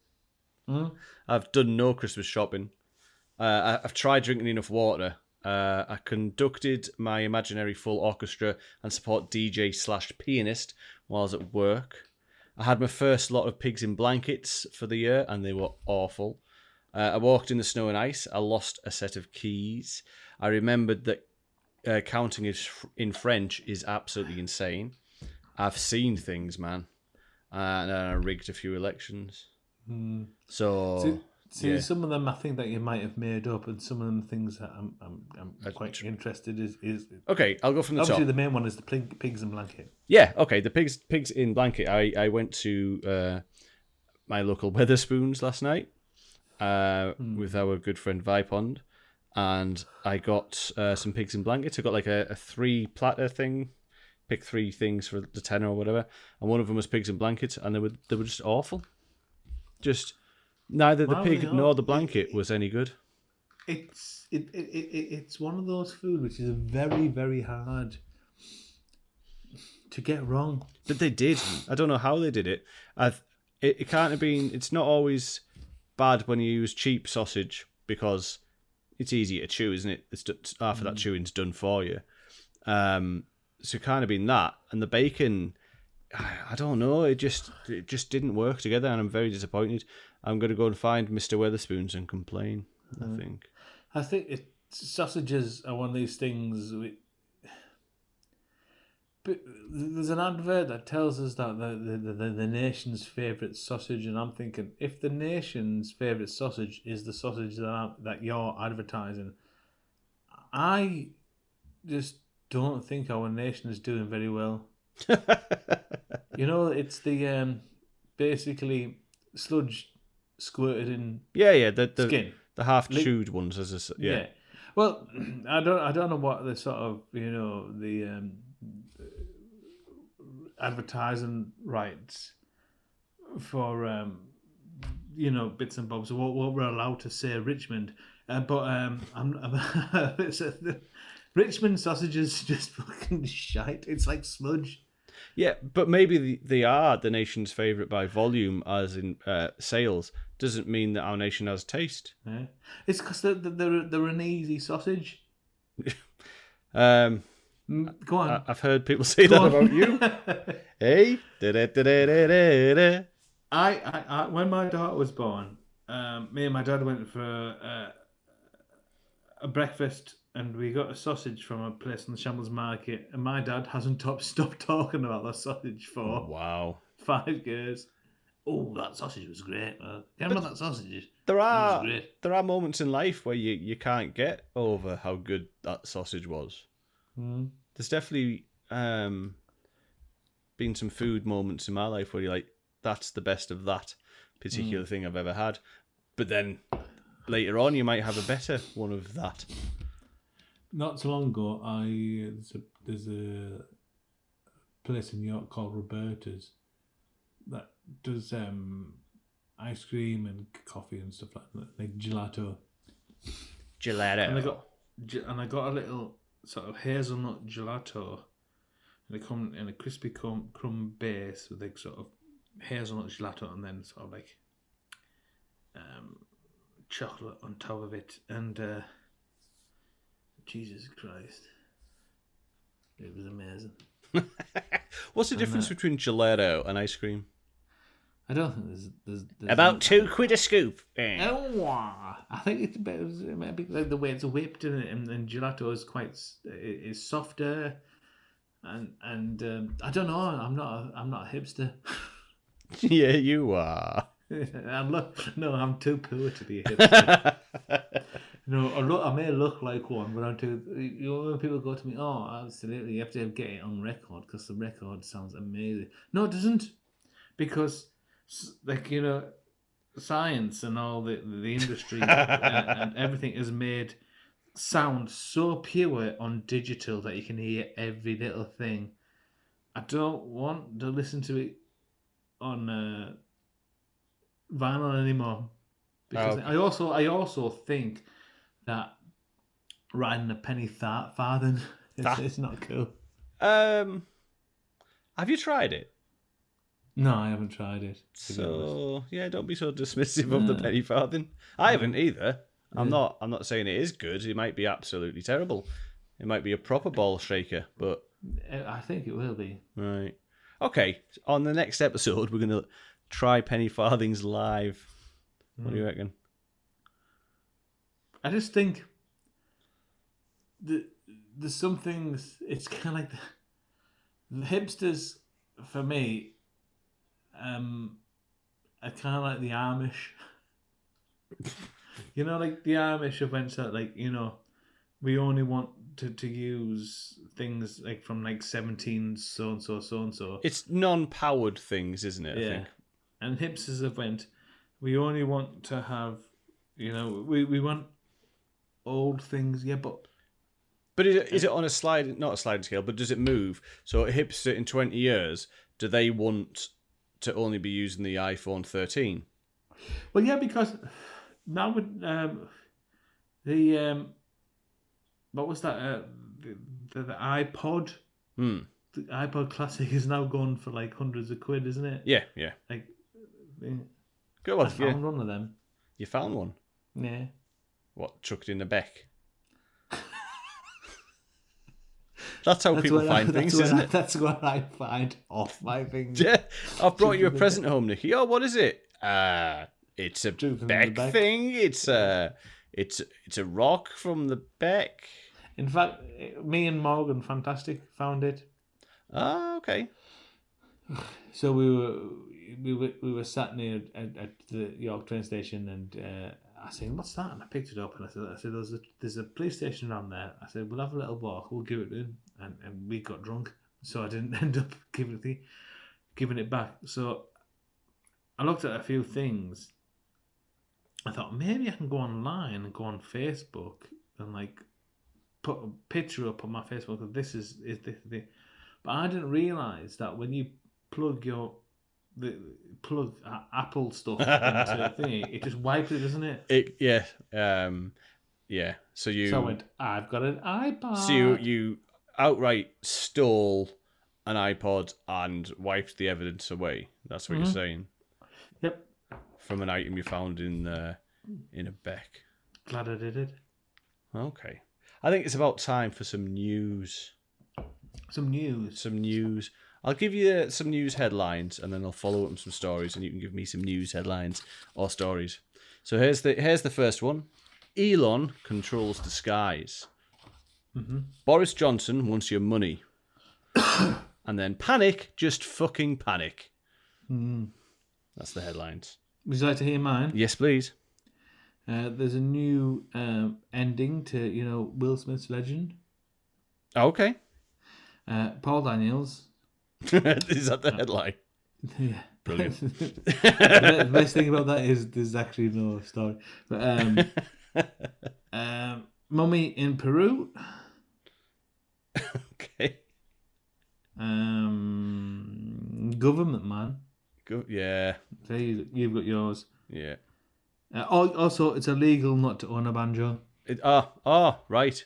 Hmm? I've done no Christmas shopping. Uh, I, I've tried drinking enough water. Uh, I conducted my imaginary full orchestra and support DJ slash pianist while I was at work. I had my first lot of pigs in blankets for the year, and they were awful. Uh, I walked in the snow and ice. I lost a set of keys. I remembered that uh, counting is in French is absolutely insane. I've seen things, man, and I rigged a few elections. So See, see yeah. some of them I think that you might have made up, and some of them things that I'm I'm, I'm quite interested is is okay, I'll go from the obviously top. the main one is the pig, pigs and blanket. Yeah, okay. The pigs, pigs in blanket. I, I went to uh, my local (laughs) Wetherspoons last night uh, with our good friend Vipond, and I got uh, some pigs in blankets. I got like a, a three platter thing. Pick three things for the tenner or whatever, and one of them was pigs and blankets, and they were they were just awful. Just neither the pig nor the blanket was any good. It's it, it, it, it- it's one of those food which is very very hard to get wrong. But they did. I don't know how they did it. I've, it, it can't have been. It's not always bad when you use cheap sausage because it's easy to chew, isn't it? It's d- half of that chewing's done for you. Um, so kind of been that, and the bacon. (sighs) I, don't know. It just it just didn't work together, and I'm very disappointed. I'm going to go and find Mister Wetherspoons and complain. I mm. think. I think it, sausages are one of these things. We, But there's an advert that tells us that the the, the, the nation's favourite sausage, and I'm thinking if the nation's favourite sausage is the sausage that I'm, that you're advertising, I just don't think our nation is doing very well. (laughs) You know, it's the um, basically sludge squirted in yeah, yeah. The the, skin. the half chewed ones, as s- yeah. Yeah. Well, (clears throat) I don't. I don't know what the sort of you know the um, advertising rights for um, you know bits and bobs. What, what we're allowed to say Richmond, uh, but um, I'm, (laughs) I'm a, Richmond sausages (laughs) just fucking shite. It's like smudge. Yeah, but maybe they are the nation's favourite by volume, as in uh, sales. Doesn't mean that our nation has taste. Yeah. It's because they're, they're they're an easy sausage. (laughs) Um, Mm, Go on. I, I've heard people say Go that on. about you. (laughs) hey. I, I, I when my daughter was born, um, me and my dad went for uh, a breakfast and we got a sausage from a place in the Shambles Market. And my dad hasn't top, (laughs) stopped talking about that sausage for wow. five years. Oh, that sausage was great, man. Remember that sausage. There are great. there are moments in life where you, you can't get over how good that sausage was. Mm. There's definitely um, been some food moments in my life where you're like, that's the best of that particular thing I've ever had. But then later on, you might have a better one of that. Not so long ago, I there's a, there's a place in New York called Roberta's that does um, ice cream and coffee and stuff like that, like gelato. Gelato. And I got and I got a little sort of hazelnut gelato, and it come in a crispy crumb, crumb base with like sort of hazelnut gelato, and then sort of like um, chocolate on top of it, and uh, Jesus Christ, it was amazing. (laughs) What's the difference that- between gelato and ice cream? I don't think there's there's, there's About two quid a scoop. Oh, I think it's bit, it might be like the way it's whipped in and, and gelato is quite is softer, and and um, I don't know. I'm not a, I'm not a hipster. (laughs) yeah, you are. (laughs) I'm look, no, I'm too poor to be a hipster. (laughs) no, I, look, I may look like one, but I'm too. You know, when people go to me, oh, absolutely, you have to get it on record because the record sounds amazing. No, it doesn't, because like you know, science and all the the industry and, (laughs) and everything is made sound so pure on digital that you can hear every little thing. I don't want to listen to it on uh, vinyl anymore because Okay. I also I also think that riding a penny th- farthing (laughs) is, That- is not cool. Um, have you tried it? No, I haven't tried it. to be honest. So yeah, don't be so dismissive of the penny farthing. I haven't either. I'm Yeah. not. I'm not saying it is good. It might be absolutely terrible. It might be a proper ball shaker, but I think it will be. right. Okay. On the next episode, we're gonna try penny farthings live. What do you reckon? I just think the there's some things. It's (laughs) kind of like the, the hipsters for me. Um, are kind of like the Amish. (laughs) you know, like the Amish events that, like you know, we only want to, to use things like from like seventeen so and so so and so. It's non-powered things, isn't it? I Yeah. think. And hipsters have went. We only want to have, you know, we, we want old things. Yeah, but But is it, is it on a slide, not a sliding scale, but does it move? So a hipster in 20 years, do they want to only be using the iPhone 13? Well, yeah, because now with um, the um, what was that? Uh, the, the, the iPod, Hmm. the iPod Classic is now gone for like hundreds of quid, isn't it? Yeah, yeah. Like, eh, Go I found one of them. You found one. Yeah. What, chucked in the beck? (laughs) That's how people what I- find things, that's isn't what I- it? That's what I find off my things. Yeah. I've brought you a present home, Nicky. Oh, what is it? Uh, it's a beck beck. thing. It's a, it's, it's a rock from the beck. In fact, me and Morgan, fantastic, found it. Ah, okay. So we were we were we were sat near at, at the York train station, and uh, I said, "What's that?" And I picked it up, and I said, "I said there's a there's a police station around there." I said, "We'll have a little walk. We'll give it in," and, and we got drunk, so I didn't (laughs) end up giving it the, giving it back. So I looked at a few things. I thought maybe I can go online and go on Facebook and like put a picture up on my Facebook that this is is this the but I didn't realize that when you plug your the plug uh, Apple stuff (laughs) into thingy, it just wipes it, doesn't it? It yeah um yeah. So you So I went, I've got an iPod. so you you outright stole an iPod and wiped the evidence away. That's what Mhm. you're saying Yep. from an item you found in uh, in a beck. Glad I did it. Okay. I think it's about time for some news. Some news. Some news. I'll give you some news headlines and then I'll follow up with some stories and you can give me some news headlines or stories. So here's the here's the first one. Elon controls the skies. Mhm. Boris Johnson wants your money. (coughs) and then panic, just fucking panic. Mm. That's the headlines. Would you like to hear mine? Yes, please. Uh, there's a new um, ending to you know Will Smith's legend. Okay. Uh, Paul Daniels. (laughs) Is that the headline? Yeah. Brilliant. (laughs) the best thing about that is there's actually no story. But um, (laughs) um, Mummy in Peru. okay. Um, government man. Go, yeah. There you, you've got yours. Yeah. Uh, also, it's illegal not to own a banjo. It, ah, ah, right.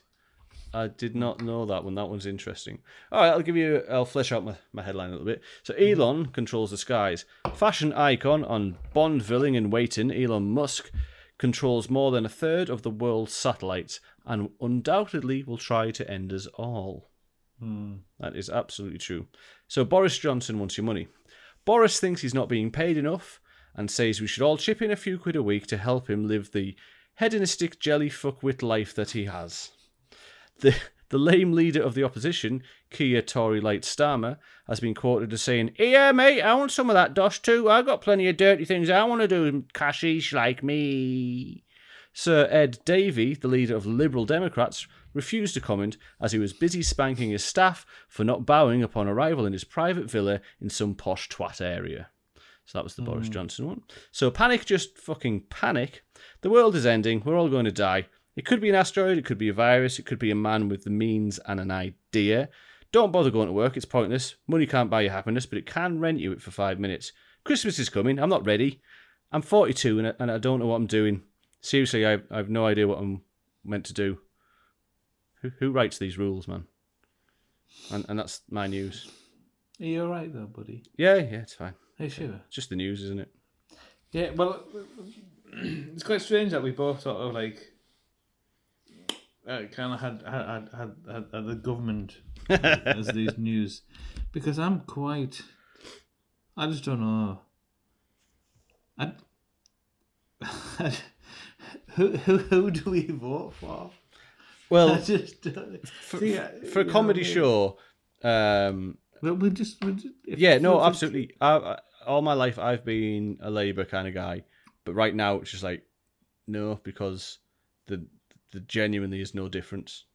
I did not know that one. That one's interesting. All right, I'll give you. I'll flesh out my, my headline a little bit. So Elon controls the skies. Fashion icon on Bond villing in waiting. Elon Musk controls more than a third of the world's satellites and undoubtedly will try to end us all. Hmm. That is absolutely true. So Boris Johnson wants your money. Boris thinks he's not being paid enough and says we should all chip in a few quid a week to help him live the hedonistic jelly fuckwit life that he has. The the lame leader of the opposition, Keir Tory Light Starmer, has been quoted as saying, Yeah, mate, I want some of that dosh too. I've got plenty of dirty things I want to do, cashish like me. Sir Ed Davey, the leader of Liberal Democrats, refused to comment as he was busy spanking his staff for not bowing upon arrival in his private villa in some posh twat area. So that was the Boris hmm. Johnson one. So panic, just fucking panic. The world is ending. We're all going to die. It could be an asteroid, it could be a virus, it could be a man with the means and an idea. Don't bother going to work, it's pointless. Money can't buy you happiness, but it can rent you it for five minutes. Christmas is coming, I'm not ready. I'm 42 and I, and I don't know what I'm doing. Seriously, I, I have no idea what I'm meant to do. Who, who writes these rules, man? And, and that's my news. Are you alright though, buddy? Yeah, yeah, it's fine. Are you sure? It's just the news, isn't it? Yeah, well, (clears throat) it's quite strange that we both sort of like uh, kind of had had, had had had the government (laughs) as these news because I'm quite. I just don't know. I, (laughs) who who who do we vote for? Well, (laughs) just for, See, for a comedy what I mean? show, um, Well, we just, we just if- yeah, no, absolutely. I, I, all my life, I've been a Labour kind of guy, but right now it's just like no, because the the genuinely is no difference.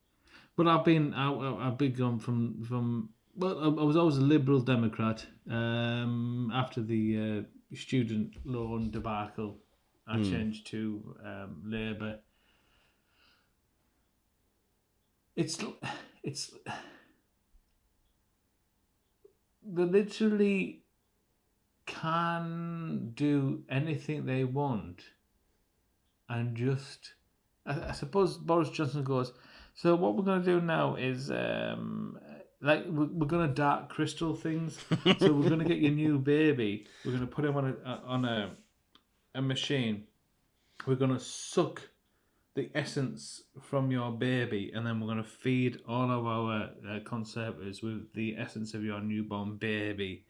But I've been I, I've been gone from from well I, I was always a liberal Democrat. Um, after the uh, student loan debacle, I changed to um, Labour. It's it's they literally can do anything they want, and just I, I suppose Boris Johnson goes. So what we're going to do now is um, like we're, we're going to dark crystal things. (laughs) so we're going to get your new baby. We're going to put him on a on a a machine. We're going to suck the essence from your baby, and then we're going to feed all of our uh, conservatives with the essence of your newborn baby.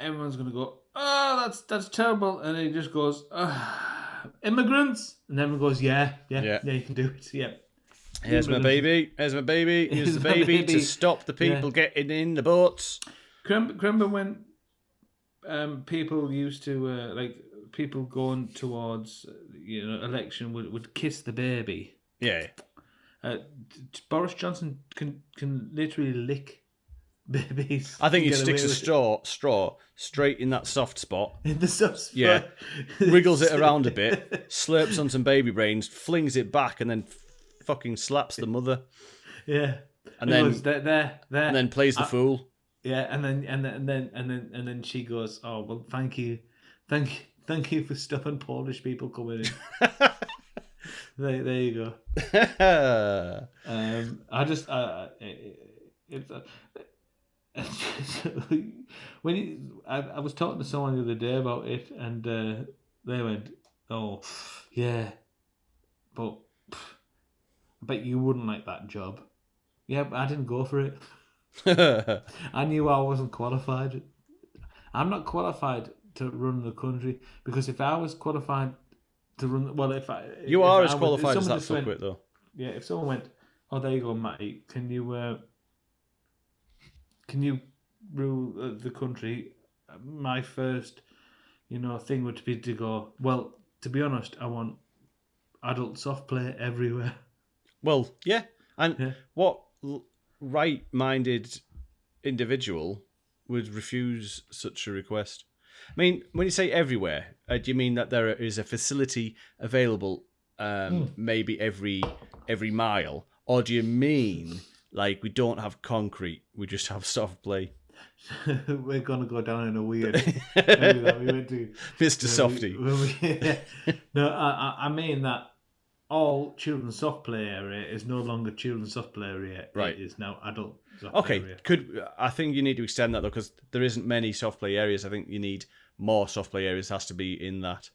Everyone's going to go, oh, that's that's terrible, and he just goes, ah, immigrants, and everyone goes, yeah, yeah, Yeah. yeah, you can do it, yeah. Here's my baby. Here's my baby. (laughs) Here's Here's the baby, baby. to stop the people getting in the boats. Remember when um, people used to uh, like people going towards you know election would, would kiss the baby. Yeah. Uh, Boris Johnson can can literally lick (laughs) babies. I think he sticks a with it. straw straw straight in that soft spot, (laughs) in the sauce. Yeah. wriggles it around a bit, (laughs) slurps on some baby brains, flings it back, and then fucking slaps the mother, yeah. and He then goes, there, there, there. and then plays the I- fool. Yeah, and then and then and then and then and then she goes, "Oh well, thank you, thank you, thank you for stopping Polish people coming in." there, there you go. Um, I just, uh, it, it's uh, (laughs) when you, I, I was talking to someone the other day about it, and uh, they went, "Oh, yeah, but pff, I bet you wouldn't like that job." Yeah, but I didn't go for it. (laughs) I knew I wasn't qualified. I'm not qualified to run the country because if I was qualified to run, well, if I you if are I as qualified as someone that fuckwit, though. yeah, if someone went, "Oh, there you go, Matty. Can you, uh, can you rule uh, the country?" My first, you know, thing would be to go. Well, to be honest, I want adult soft play (laughs) everywhere. Well, yeah, and Yeah. what right-minded individual would refuse such a request? I mean, when you say everywhere, uh, do you mean that there is a facility available, um, maybe every every mile, or do you mean like we don't have concrete, we just have soft play, (laughs) We're gonna go down in a weird. (laughs) we went to Mister Softy? (laughs) We- no, I, I- I mean that all children's soft play area is no longer children's soft play area. Right. It is now adult soft Okay, play area. could I think you need to extend that though because there isn't many soft play areas. I think you need more soft play areas. Has to be in that.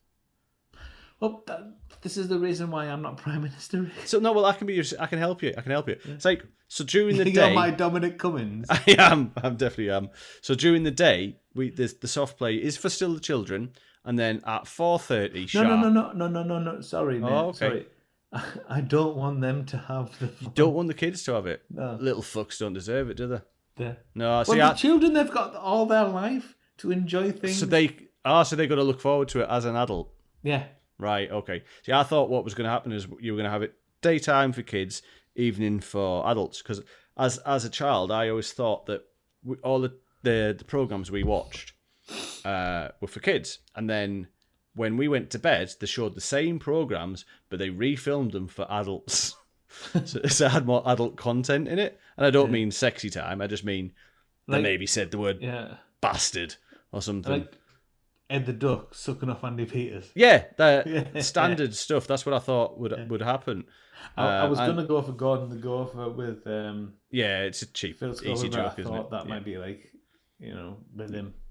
Well, that, this is the reason why I'm not (laughs) prime minister. So no, well I can be. Your, I can help you. I can help you. It's like so during (laughs) the You're day. my Dominic Cummings. (laughs) I am. I'm definitely am. So during the day, we the, the soft play is for still the children, and then at four thirty No, no, no, no, no, no, no, no. Sorry, mate. Oh, okay. Sorry. I don't want them to have the. You Don't want the kids to have it. No. Little fucks don't deserve it, do they? the No. See, well, I, children they've got all their life to enjoy things. so they ah, so they got to look forward to it as an adult. yeah. Right. Okay. See, I thought what was going to happen is you were going to have it daytime for kids, evening for adults. Because as as a child, I always thought that we, all the, the the programs we watched uh, were for kids, and then when we went to bed, they showed the same programs, but they refilmed them for adults. (laughs) so, so it had more adult content in it, and I don't mean sexy time. I just mean they maybe said the word Yeah. bastard or something. Like Ed the Duck sucking off Andy Peters. Yeah, (laughs) the Yeah. standard stuff. That's what I thought would would happen. I, I Uh, was and- gonna go for Gordon the Gopher with um, Yeah, it's a cheap, Phil easy but I isn't thought it? that Yeah. might be like, you know, with him. (laughs)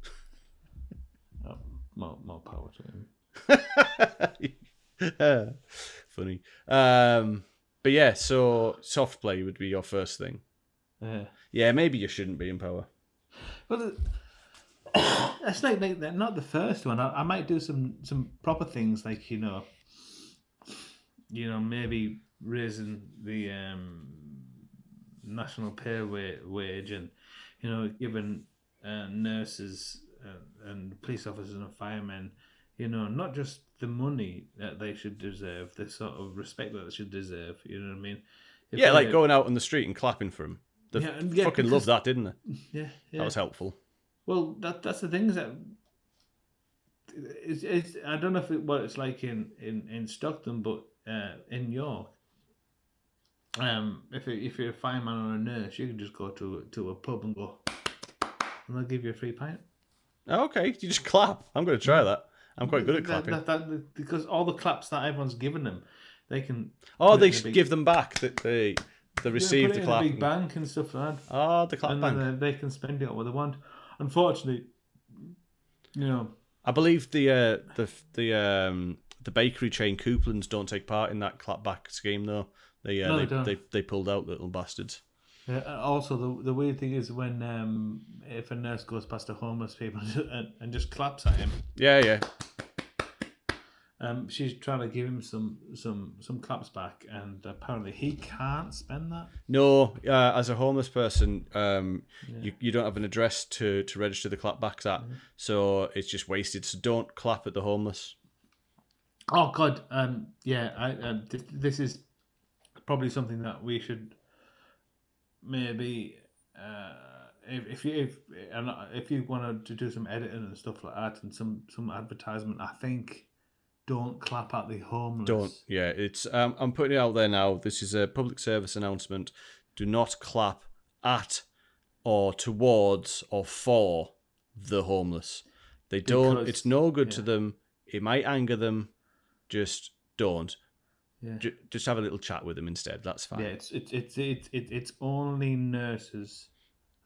Oh, more, more power to him. (laughs) Funny. Um, but yeah, so soft play would be your first thing. Yeah. Yeah, maybe you shouldn't be in power. But it- that's like, like they're not the first one. I, I might do some some proper things like you know, you know maybe raising the um, national pay wa- wage and you know giving uh, nurses uh, and police officers and firemen you know not just the money that they should deserve, the sort of respect that they should deserve. You know what I mean? If yeah, like going out on the street and clapping for them They Yeah, and- yeah, fucking because- loved that, didn't they? Yeah, (laughs) yeah. That was helpful. Well, that that's the thing is that it's, it's I don't know if it, what it's like in, in, in Stockton, but uh, in York, um, if it, if you're a fireman or a nurse, you can just go to to a pub and go, and they'll give you a free pint. Oh, okay, you just clap. I'm going to try that. I'm quite good at clapping. that- that- because all the claps that everyone's given them, they can oh, they give them back. That they they receive put the clap. big bank and stuff like that. Oh, the clap and bank. then uh, they can spend it what they want. Unfortunately, you know, I believe the uh, the the um the bakery chain Cooplands don't take part in that clapback scheme though. They uh, No, they, they don't. they they pulled out little bastards. Yeah, also, the the weird thing is when um, if a nurse goes past a homeless people (laughs) and, and just claps at him, Yeah, yeah. Um, she's trying to give him some some some claps back, and apparently he can't spend that. No, uh, as a homeless person, um, you, you don't have an address to, to register the clapbacks at, so it's just wasted. So don't clap at the homeless. Oh God, um, yeah, I, uh, th- this is probably something that we should maybe, uh, if if you if and if you wanted to do some editing and stuff like that and some some advertisement, I think don't clap at the homeless. Don't. Yeah, it's. Um, I'm putting it out there now. This is a public service announcement. Do not clap at or towards or for the homeless. They don't. Because- it's no good to them. It might anger them. Just don't. Yeah. Ju- just have a little chat with them instead. That's fine. Yeah, it's it's it's it's it's only nurses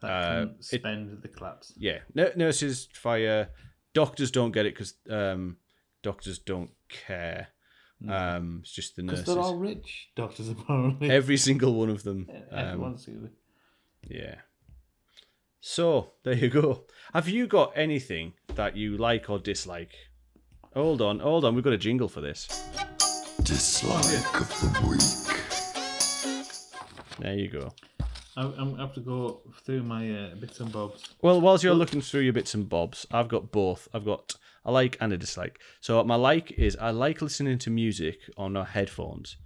that Uh, can it- spend the claps. Yeah, N- nurses, fire, doctors don't get it because um, doctors don't care. Um, it's just the Because nurses. they're all rich doctors, (laughs) apparently. Every single one of them. Um, Everyone's really- yeah. So there you go. Have you got anything that you like or dislike? Hold on, hold on. We've got a jingle for this. Dislike of the week. There you go. I, I'm I have to go through my uh, bits and bobs. Well, whilst you're looking through your bits and bobs, I've got both. I've got a like and a dislike. So my like is I like listening to music on our headphones,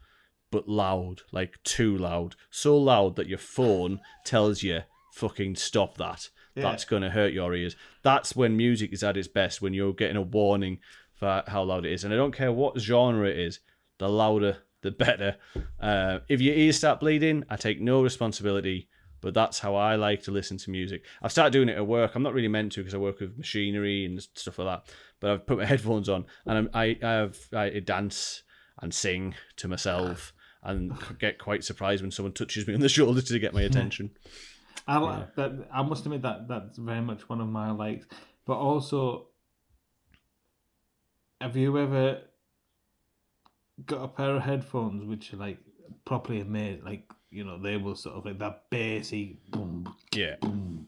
but loud, like too loud, so loud that your phone tells you fucking stop that. Yeah. That's gonna hurt your ears. That's when music is at its best when you're getting a warning for how loud it is. And I don't care what genre it is, the louder the better. Uh, if your ears start bleeding, I take no responsibility. But that's how I like to listen to music. I've started doing it at work. I'm not really meant to because I work with machinery and stuff like that. But I've put my (laughs) headphones on and I'm, I I have I dance and sing to myself (laughs) and get quite surprised when someone touches me on the (laughs) shoulder to get my attention. I like that. I must admit that that's very much one of my likes. But also, have you ever got a pair of headphones which are like properly made? Like you know, they will sort of like that bassy boom, Yeah, boom,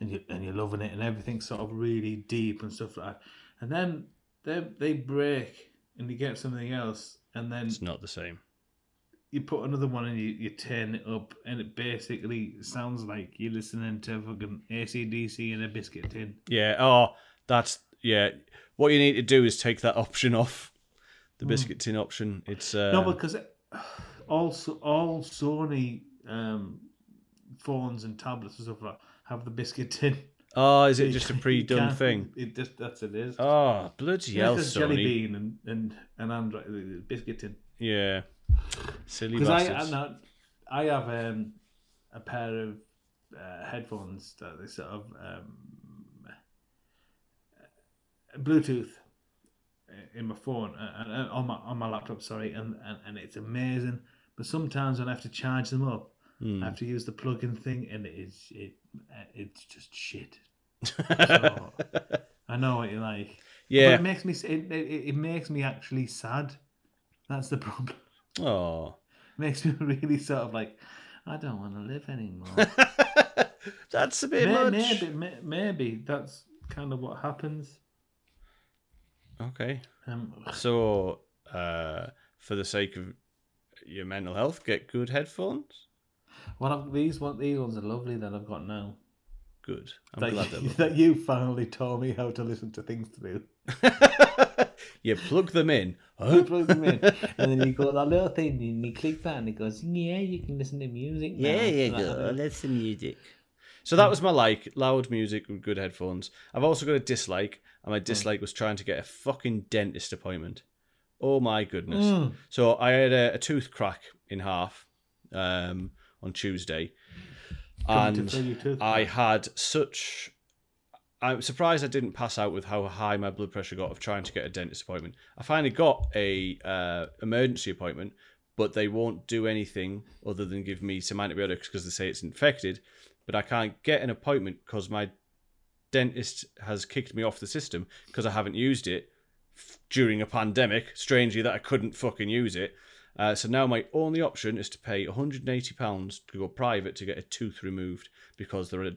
and you and you're loving it, and everything's sort of really deep and stuff like that. And then they they break, and you get something else, and then it's not the same. you put another one and you, you turn it up and it basically sounds like you're listening to fucking ACDC in a biscuit tin. Yeah. Oh, that's yeah. What you need to do is take that option off, the biscuit tin option. It's uh, no, because also all Sony um, phones and tablets and stuff like have the biscuit tin. oh, is it (laughs) just a pre-done thing? It just that's it is. Oh, bloody hell, because Jelly Bean and and and Android biscuit tin. Yeah, silly Because I, I I have um, a pair of uh, headphones that they sort of um, uh, Bluetooth in my phone uh, and, and on my on my laptop. Sorry, and, and and it's amazing. But sometimes when I have to charge them up, Hmm. I have to use the plug-in thing, and it is it it's just shit. So, I know what you like. But yeah. it makes me it, it, it makes me actually sad. That's the problem. Oh. makes me (laughs) really sort of like I don't want to live anymore. (laughs) That's a bit May- much. maybe, maybe that's kind of what happens. Okay. Um, So, uh, for the sake of your mental health, get good headphones. I've, these one these ones are lovely that I've got now. Good. I'm That, glad you, (laughs) that you finally taught me how to listen to things through. (laughs) you plug them in. (laughs) You plug them in, and then you got that little thing, and you click that, and it goes, "Yeah, you can listen to music." Now. Like, That's the music. So that was my like, loud music with good headphones. I've also got a dislike, and my hmm. dislike was trying to get a fucking dentist appointment. Oh my goodness. Mm. So I had a, a tooth crack in half um, on Tuesday, to and I had such. I'm surprised I didn't pass out with how high my blood pressure got of trying to get a dentist appointment. I finally got a uh, emergency appointment, but they won't do anything other than give me some antibiotics because they say it's infected. But I can't get an appointment because my dentist has kicked me off the system because I haven't used it f- during a pandemic. Strangely, that I couldn't fucking use it. Uh, so now my only option is to pay 180 pounds to go private to get a tooth removed because there are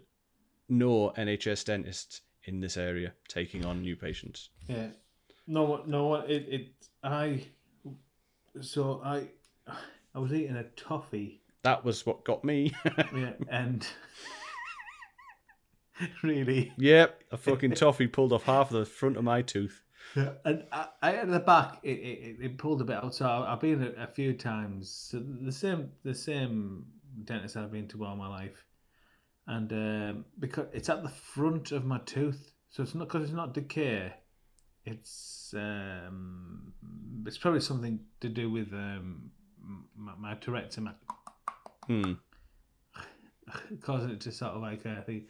no NHS dentists in this area taking on new patients. Yeah. No, what- no, it, it, I, so I, I was eating a toffee, That was what got me. (laughs) yeah, and (laughs) really, yep, a fucking toffee pulled off half of the front of my tooth. (laughs) and I, I at the back, it, it, it pulled a bit out. So I- I've been a, a few times. So the same, the same dentist I've been to all my life, and um, because it's at the front of my tooth, so it's not because it's not decay. It's um, it's probably something to do with um, my, my Tourette's and my Hmm. (sighs) causing it to sort of like I think.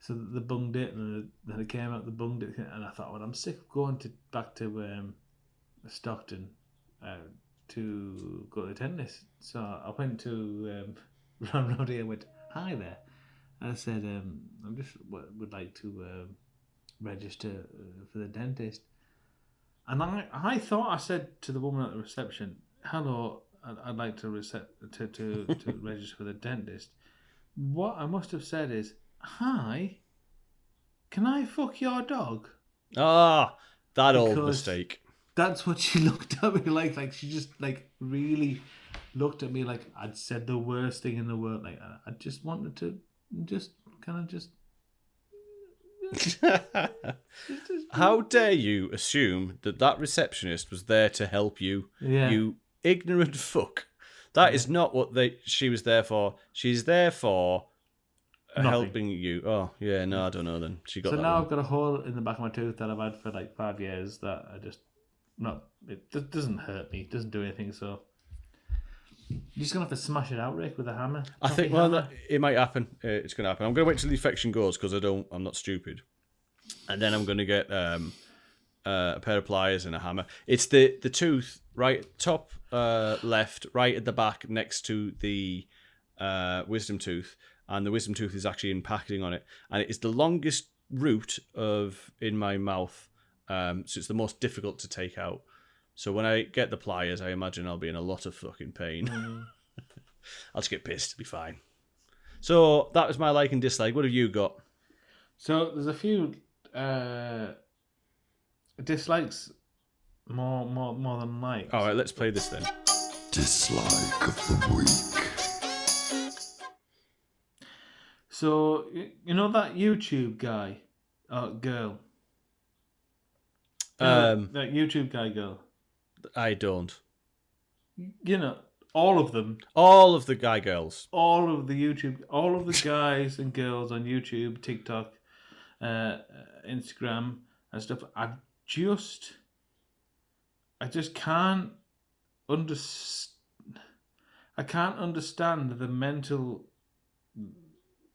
So they bunged it, and then it came out. They bunged it, and I thought, well, I'm sick of going to back to um, Stockton uh, to go to the dentist. So I went to um, (laughs) Ron Roddy and went, "Hi there." I said, um, "I'm just w- would like to um, register uh, for the dentist." And I, I thought I said to the woman at the reception, "Hello, I'd, I'd like to, recep- to to to (laughs) register for the dentist." What I must have said is, "Hi, can I fuck your dog?" Ah, that old Because- mistake. That's what she (laughs) looked at me like. Like she just like really looked at me like I'd said the worst thing in the world. Like I, I just wanted to just kind of (laughs) just. How dare you assume that that receptionist was there to help you? Yeah. You ignorant fuck. That is not what they. She was there for. She's there for Nothing. helping you. Oh yeah, no, I don't know. Then she got So now one. I've got a hole in the back of my tooth that I've had for like five years that I just not. It d- doesn't hurt me. It doesn't do anything. So you're just gonna have to smash it out, Rick, with a hammer. I Coffee think well, hammer. that, it might happen. Uh, it's going to happen. I'm going to wait till the infection goes because I don't. I'm not stupid. And then I'm going to get um, uh, a pair of pliers and a hammer. It's the the tooth right top uh, left, right at the back next to the uh, wisdom tooth, and the wisdom tooth is actually in packaging on it, and it is the longest root of in my mouth. Um, so it's the most difficult to take out. So when I get the pliers, I imagine I'll be in a lot of fucking pain. Mm. (laughs) I'll just get pissed. Be fine. So that was my like and dislike. What have you got? So there's a few uh, dislikes more more more than likes. All right, let's play this then. Dislike of the week. So you know that YouTube guy, uh, girl. You know Um, that YouTube guy, girl. I don't. You know all of them, All of the guy girls. all of the YouTube, all of the guys and girls on YouTube, TikTok, uh, uh, Instagram, and stuff. I just, I just can't understand. I can't understand the mental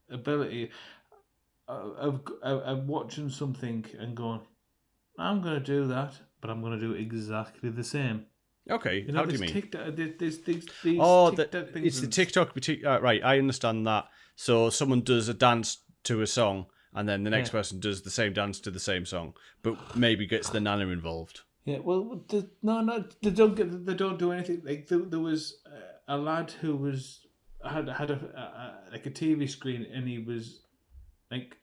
ability of, of, of watching something and going, I'm going to do that, but I'm going to do exactly the same. Okay, You know, how do you there's mean? TikTok, there's, there's, these these oh, the, it's the TikTok. Uh, right, I understand that. So someone does a dance to a song, and then the next Yeah. person does the same dance to the same song, but maybe gets the nana involved. Yeah, well, the, no, no, they don't get, they don't do anything. Like there, there was uh, a lad who was had had a, a, like a TV screen, and he was like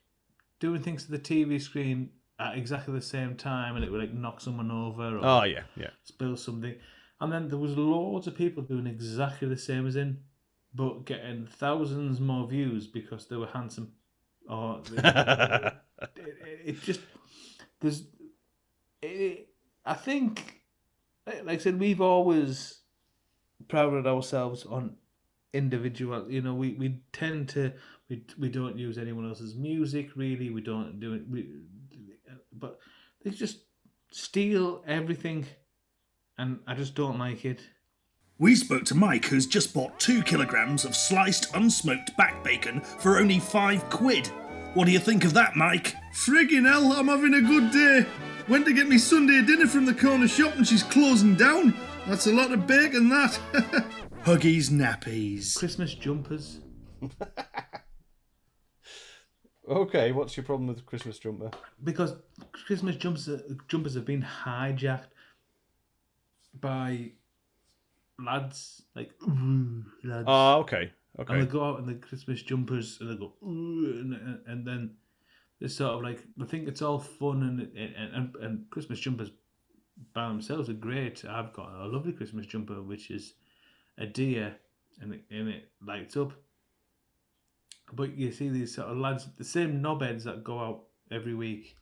doing things to the TV screen at exactly the same time, and it would like knock someone over or Oh yeah, yeah. spill something. And then there was loads of people doing exactly the same as him, but getting thousands more views because they were handsome. Or (laughs) it, it, it just there's it, I think like I said we've always prided ourselves on individual you know we, we tend to we, we don't use anyone else's music really we don't do it we, but they just steal everything and I just don't like it We spoke to Mike, who's just bought two kilograms of sliced, unsmoked back bacon for only five quid. What do you think of that, Mike? Friggin' hell, I'm having a good day. Went to get me Sunday dinner from the corner shop and she's closing down. That's a lot of bacon, that. (laughs) Huggies nappies. Christmas jumpers (laughs) Okay, what's your problem with Christmas jumper? because Christmas jumpers uh, jumpers have been hijacked by lads like "Ooh," lads, Oh, okay, Okay. and they go out in the Christmas jumpers and they go "Ooh," and, and, and then it's sort of like they think it's all fun and and, and, and Christmas jumpers by themselves are great. I've got a lovely Christmas jumper, which is a deer, and it, and it lights up. But you see these sort of lads, the same knobheads that go out every week,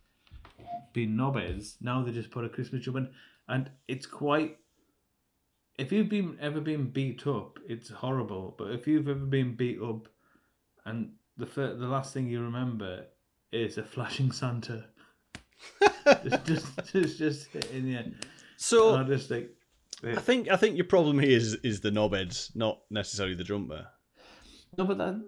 being knobheads. Now they just put a Christmas jumper, in, and it's quite. If you've been ever been beat up, it's horrible. But if you've ever been beat up, and the fir- the last thing you remember is a flashing Santa. (laughs) it's just, it's just hitting you. So I just think, I think I think your problem here is is the knobheads, not necessarily the jumper. no, but that,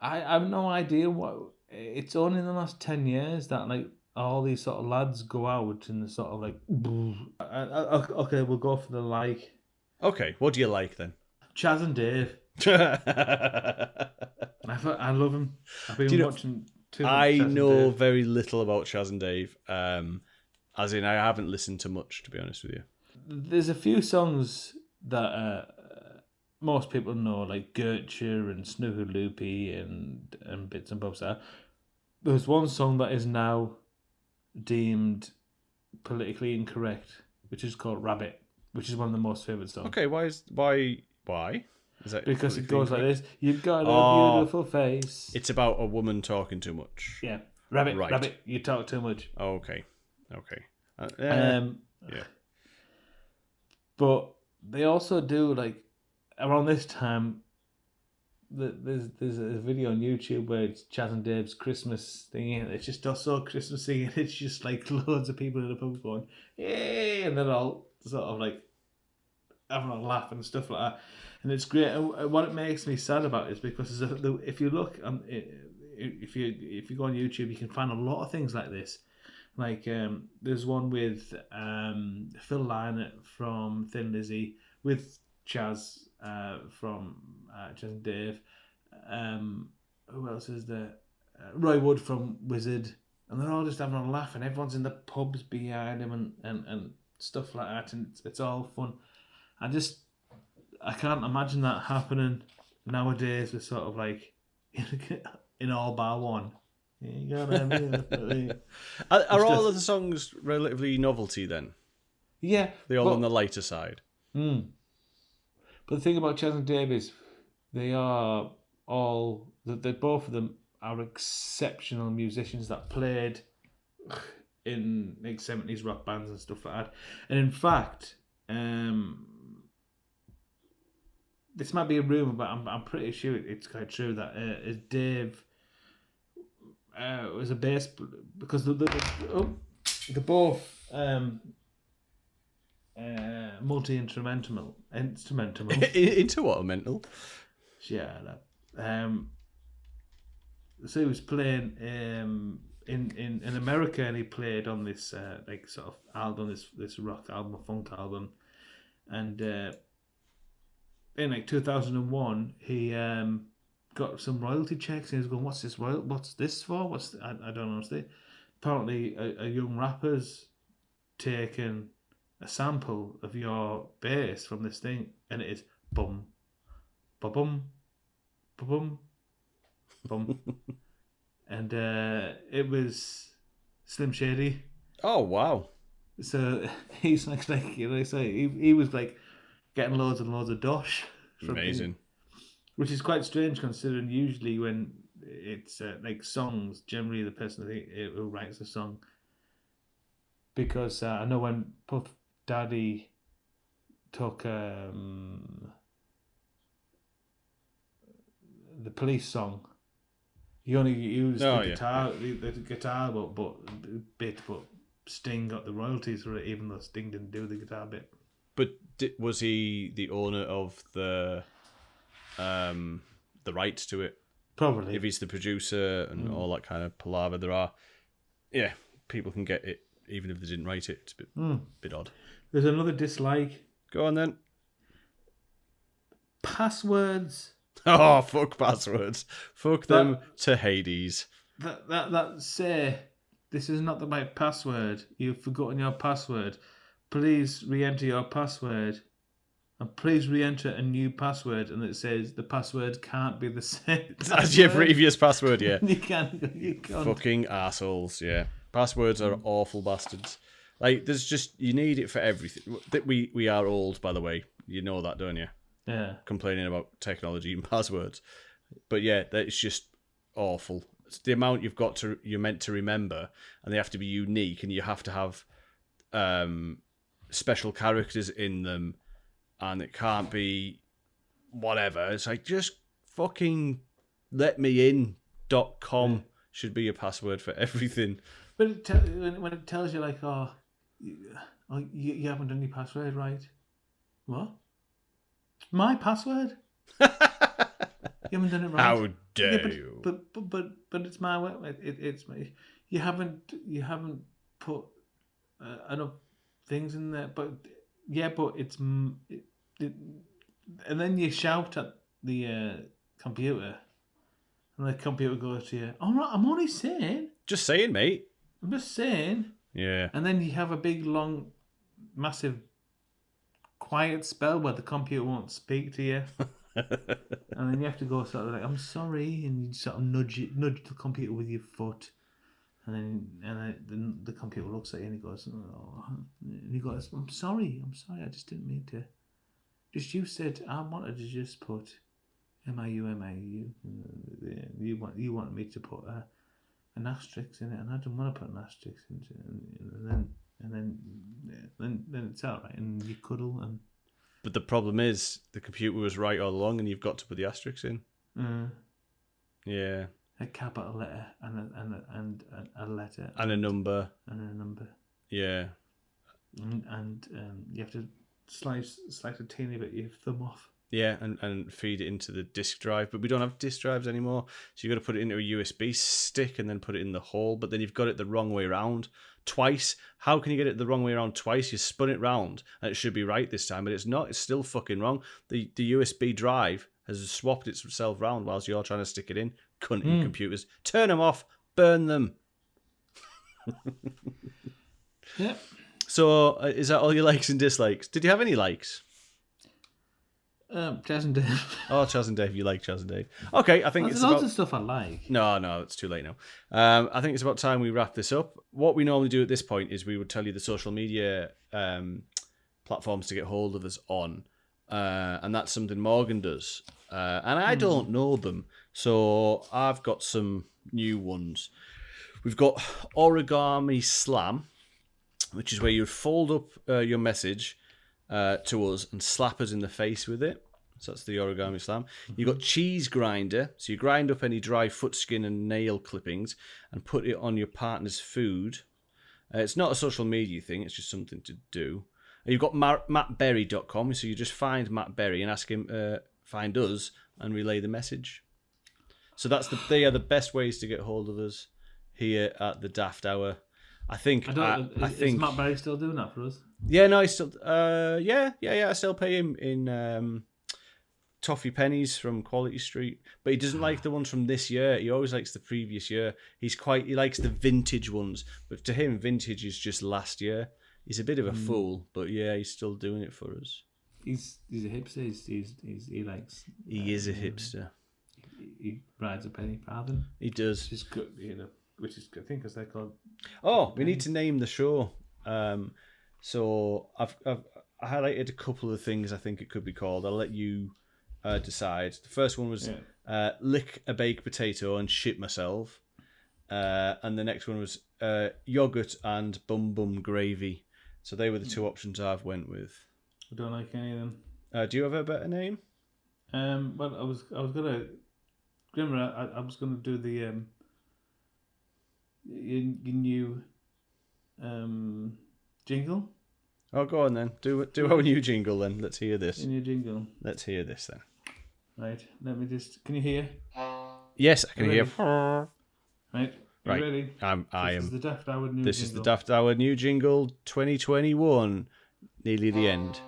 I, I have no idea what. It's only in the last ten years that like all these sort of lads go out and they're sort of like, I, I, okay, we'll go for the like Okay, what do you like then? Chas and Dave. (laughs) I I, love them. I've been Do you know- watching. Too much Chas know very little about Chas and Dave. Um, as in, I haven't listened to much, to be honest with you. There's a few songs that uh, most people know, like Gertcha and Snooker Loopy and and bits and bobs. There, there's one song that is now deemed politically incorrect, which is called Rabbit, which is one of the most favorite songs. Okay, why is why why is that? Because it goes like this: You've got a Oh. beautiful face. It's about a woman talking too much. yeah, rabbit, Right. rabbit. You talk too much. Okay, okay. Uh. Um, yeah. But they also do like around this time. th- There's there's a video on YouTube where it's Chas and Dave's Christmas thing. and It's just so Christmassy, (laughs) and it's just like loads of people in the pub going, "Yay!" and they're all sort of like having a laugh and stuff like that. And it's great. And what it makes me sad about is because if you look, if you if you go on YouTube, you can find a lot of things like this. Like um, there's one with um, Phil Lynott from Thin Lizzy, with Chas uh, from uh, Chas and Dave. Um, who else is there? Uh, Roy Wood from Wizzard, and they're all just having a laugh, and everyone's in the pubs behind him and, and, and stuff like that, and it's, it's all fun. I just I can't imagine that happening nowadays with sort of like (laughs) in all bar one. You (laughs) Are, are all just- of the songs relatively novelty then? yeah, They're all but- on the lighter side. Mm. But the thing about Chas and Dave is they are all that they both of them are exceptional musicians that played in like seventies rock bands and stuff like that. And in fact, um, this might be a rumor, but I'm I'm pretty sure it's quite true that uh, Dave uh, was a bass because the, the, the oh, they're both um, uh, multi instrumental (laughs) instrumental. Into what? Mental? yeah. Um, so he was playing um, in, in in America, and he played on this uh, like sort of album, this this rock album, a funk album, and uh, in like two thousand and one, he um, got some royalty checks, and he was going, "What's this royal? What's this for? What's I, I don't understand." Apparently, a, a young rapper's taken a sample of your bass from this thing, and it is bum, ba bum, ba bum, bum, and uh, it was Slim Shady. Oh wow! So (laughs) he's like, like you know, so he, he was like getting loads and loads of dosh. Amazing. Which is quite strange considering usually when it's uh, like songs, generally the person who- writes the song. Because uh, I know when Puff Daddy took um, the police song, he only used Oh, the yeah, guitar, The, the guitar, but, but bit, but Sting got the royalties for it, even though Sting didn't do the guitar bit. But was he the owner of the um the rights to it? Probably. If he's the producer and all that kind of palaver, there are yeah, people can get it even if they didn't write it. It's a bit, Mm. bit odd. There's another dislike. Go on then. Passwords. (laughs) Oh fuck passwords. Fuck them to Hades. that that that say this is not the right password. You've forgotten your password. Please re-enter your password, and please re-enter a new password. And it says the password can't be the (laughs) same. As your previous password, yeah. (laughs) You can't. You can't. Fucking assholes, yeah. Passwords are awful bastards. Like, there's just you need it for everything. That we we are old, by the way. You know that, don't you? Yeah. Complaining about technology and (laughs) passwords, but yeah, that it's just awful. It's the amount you've got to you're meant to remember, and they have to be unique, and you have to have um special characters in them, and it can't be whatever. It's like just fucking let me in dot com should be your password for (laughs) everything. But it te- when, when it tells you like, oh, you, oh you, you haven't done your password right. What? My password? (laughs) you haven't done it right. How dare Yeah, but, you? But, but but but it's my way. It, it, it's my. You haven't you haven't put uh, enough things in there. But yeah, but it's it, it, and then you shout at the uh, computer, and the computer goes to you. All right, I'm only saying. Just saying, mate. I'm just saying. Yeah. And then you have a big, long, massive, quiet spell where the computer won't speak to you. (laughs) and then you have to go sort of like, I'm sorry, and you sort of nudge it, nudge the computer with your foot. And then, and then the, the computer looks at you and he goes, oh. and he goes, I'm sorry, I'm sorry, I just didn't mean to. Just you said I wanted to just put M I U M I U. You want you wanted me to put a, an asterisk in it, and I didn't want to put an asterisk in it. And, and then and then then then it's all right, and you cuddle and But the problem is the computer was right all along, and you've got to put the asterisks in. uh, Yeah, a capital letter and a, and a, and a, a letter and a number. and a number, Yeah, and, and um, you have to slice slice a teeny bit your thumb off. yeah, and and feed it into the disk drive. But we don't have disk drives anymore, so you've got to put it into a USB stick and then put it in the hole. But then you've got it the wrong way around twice. How can you get it the wrong way around twice? You spun it round, and it should be right this time, but it's not. It's still fucking wrong. The the USB drive has swapped itself round whilst you're trying to stick it in. Cunting hmm. computers, turn them off, burn them. (laughs) Yep. So, uh, is that all your likes and dislikes? Did you have any likes? Um, Chas and Dave. (laughs) Oh, Chas and Dave, you like Chas and Dave. Okay, I think There's it's lots about... of stuff I like. No, no, it's too late now. Um, I think it's about time we wrap this up. What we normally do at this point is we would tell you the social media um, platforms to get hold of us on, uh, and that's something Morgan does. Uh, and I don't know them, so I've got some new ones. We've got Origami Slam, which is where you would fold up uh, your message uh, to us and slap us in the face with it. So that's the origami slam. You've got cheese grinder. So you grind up any dry foot skin and nail clippings and put it on your partner's food. Uh, it's not a social media thing, it's just something to do. And you've got Mar- mattberry.com. So you just find Matt Berry and ask him, uh, find us, and relay the message. So that's the they are the best ways to get hold of us here at the Daft Hour. I think I I, don't. I is, think is Matt Berry still doing that for us? yeah, no, I still, uh, yeah, yeah, yeah. I still pay him in um, toffee pennies from Quality Street, but he doesn't like the ones from this year. He always likes the previous year. He's quite, he likes the vintage ones, but to him, vintage is just last year. He's a bit of a fool, but yeah, he's still doing it for us. He's he's a hipster. He's, he's, he's he likes. He is a hipster. He, he rides a penny farthing, He does. which is good. You know, which is I think as they're called. Oh, we need to name the show. Um, so I've, I've I highlighted a couple of things I think it could be called. I'll let you uh, decide. The first one was uh, lick a baked potato and shit myself, uh, and the next one was uh, yogurt and bum bum gravy. So they were the two options I've went with. I don't like any of them. Uh, do you have a better name? Um, well, I was I was gonna, Grimmer, I, I was gonna do the um, your, your new, um, jingle. Oh, go on then. Do do our new jingle then. Let's hear this. Your new jingle, Let's hear this then. right? Let me just. Can you hear? Yes, I can hear. Right. You Right. ready? I'm, I This am. is the Daft Hour new This is the jingle. Daft Hour new jingle 2021. Nearly the end.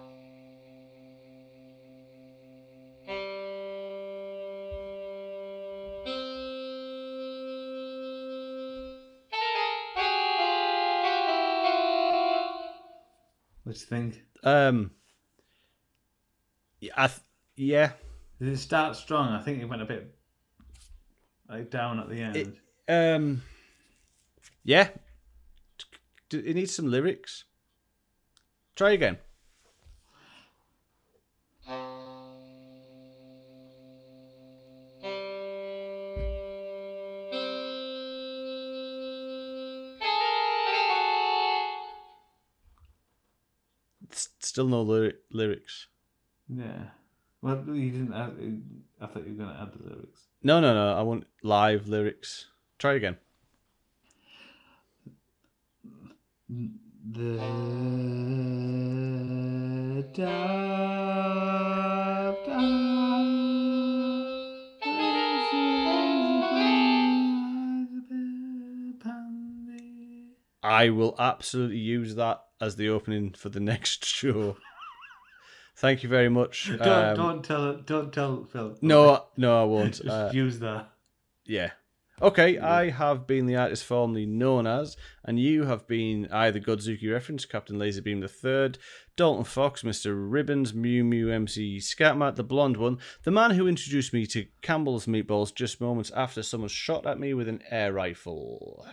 What do you think? Um. Yeah, I th- yeah. Did it start strong? I think it went a bit like down at the end. It- Um. Yeah. it needs some lyrics. Try again. Still no lyri- lyrics. Yeah. Well, you didn't. Add, I thought you were going to add the lyrics. No, no, no. I want live lyrics. Try again. The dark, I will absolutely use that as the opening for the (laughs) next show. Thank you very much. Don't Um, don't tell. Don't tell Phil. No, no, I won't. Just Uh, use that. yeah. Okay, I have been the artist formerly known as, and you have been I, the Godzuki reference, Captain Laserbeam the Third, Dalton Fox, Mr. Ribbons, Mew Mew MC Scatmat, the blonde one, the man who introduced me to Campbell's Meatballs just moments after someone shot at me with an air rifle.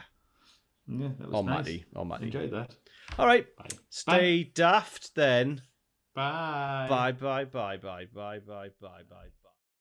Yeah, that was Or nice. Maddie, or Maddie. Enjoyed that. All right. Bye. Stay bye. daft then. Bye. Bye, bye, bye, bye, bye, bye, bye, bye.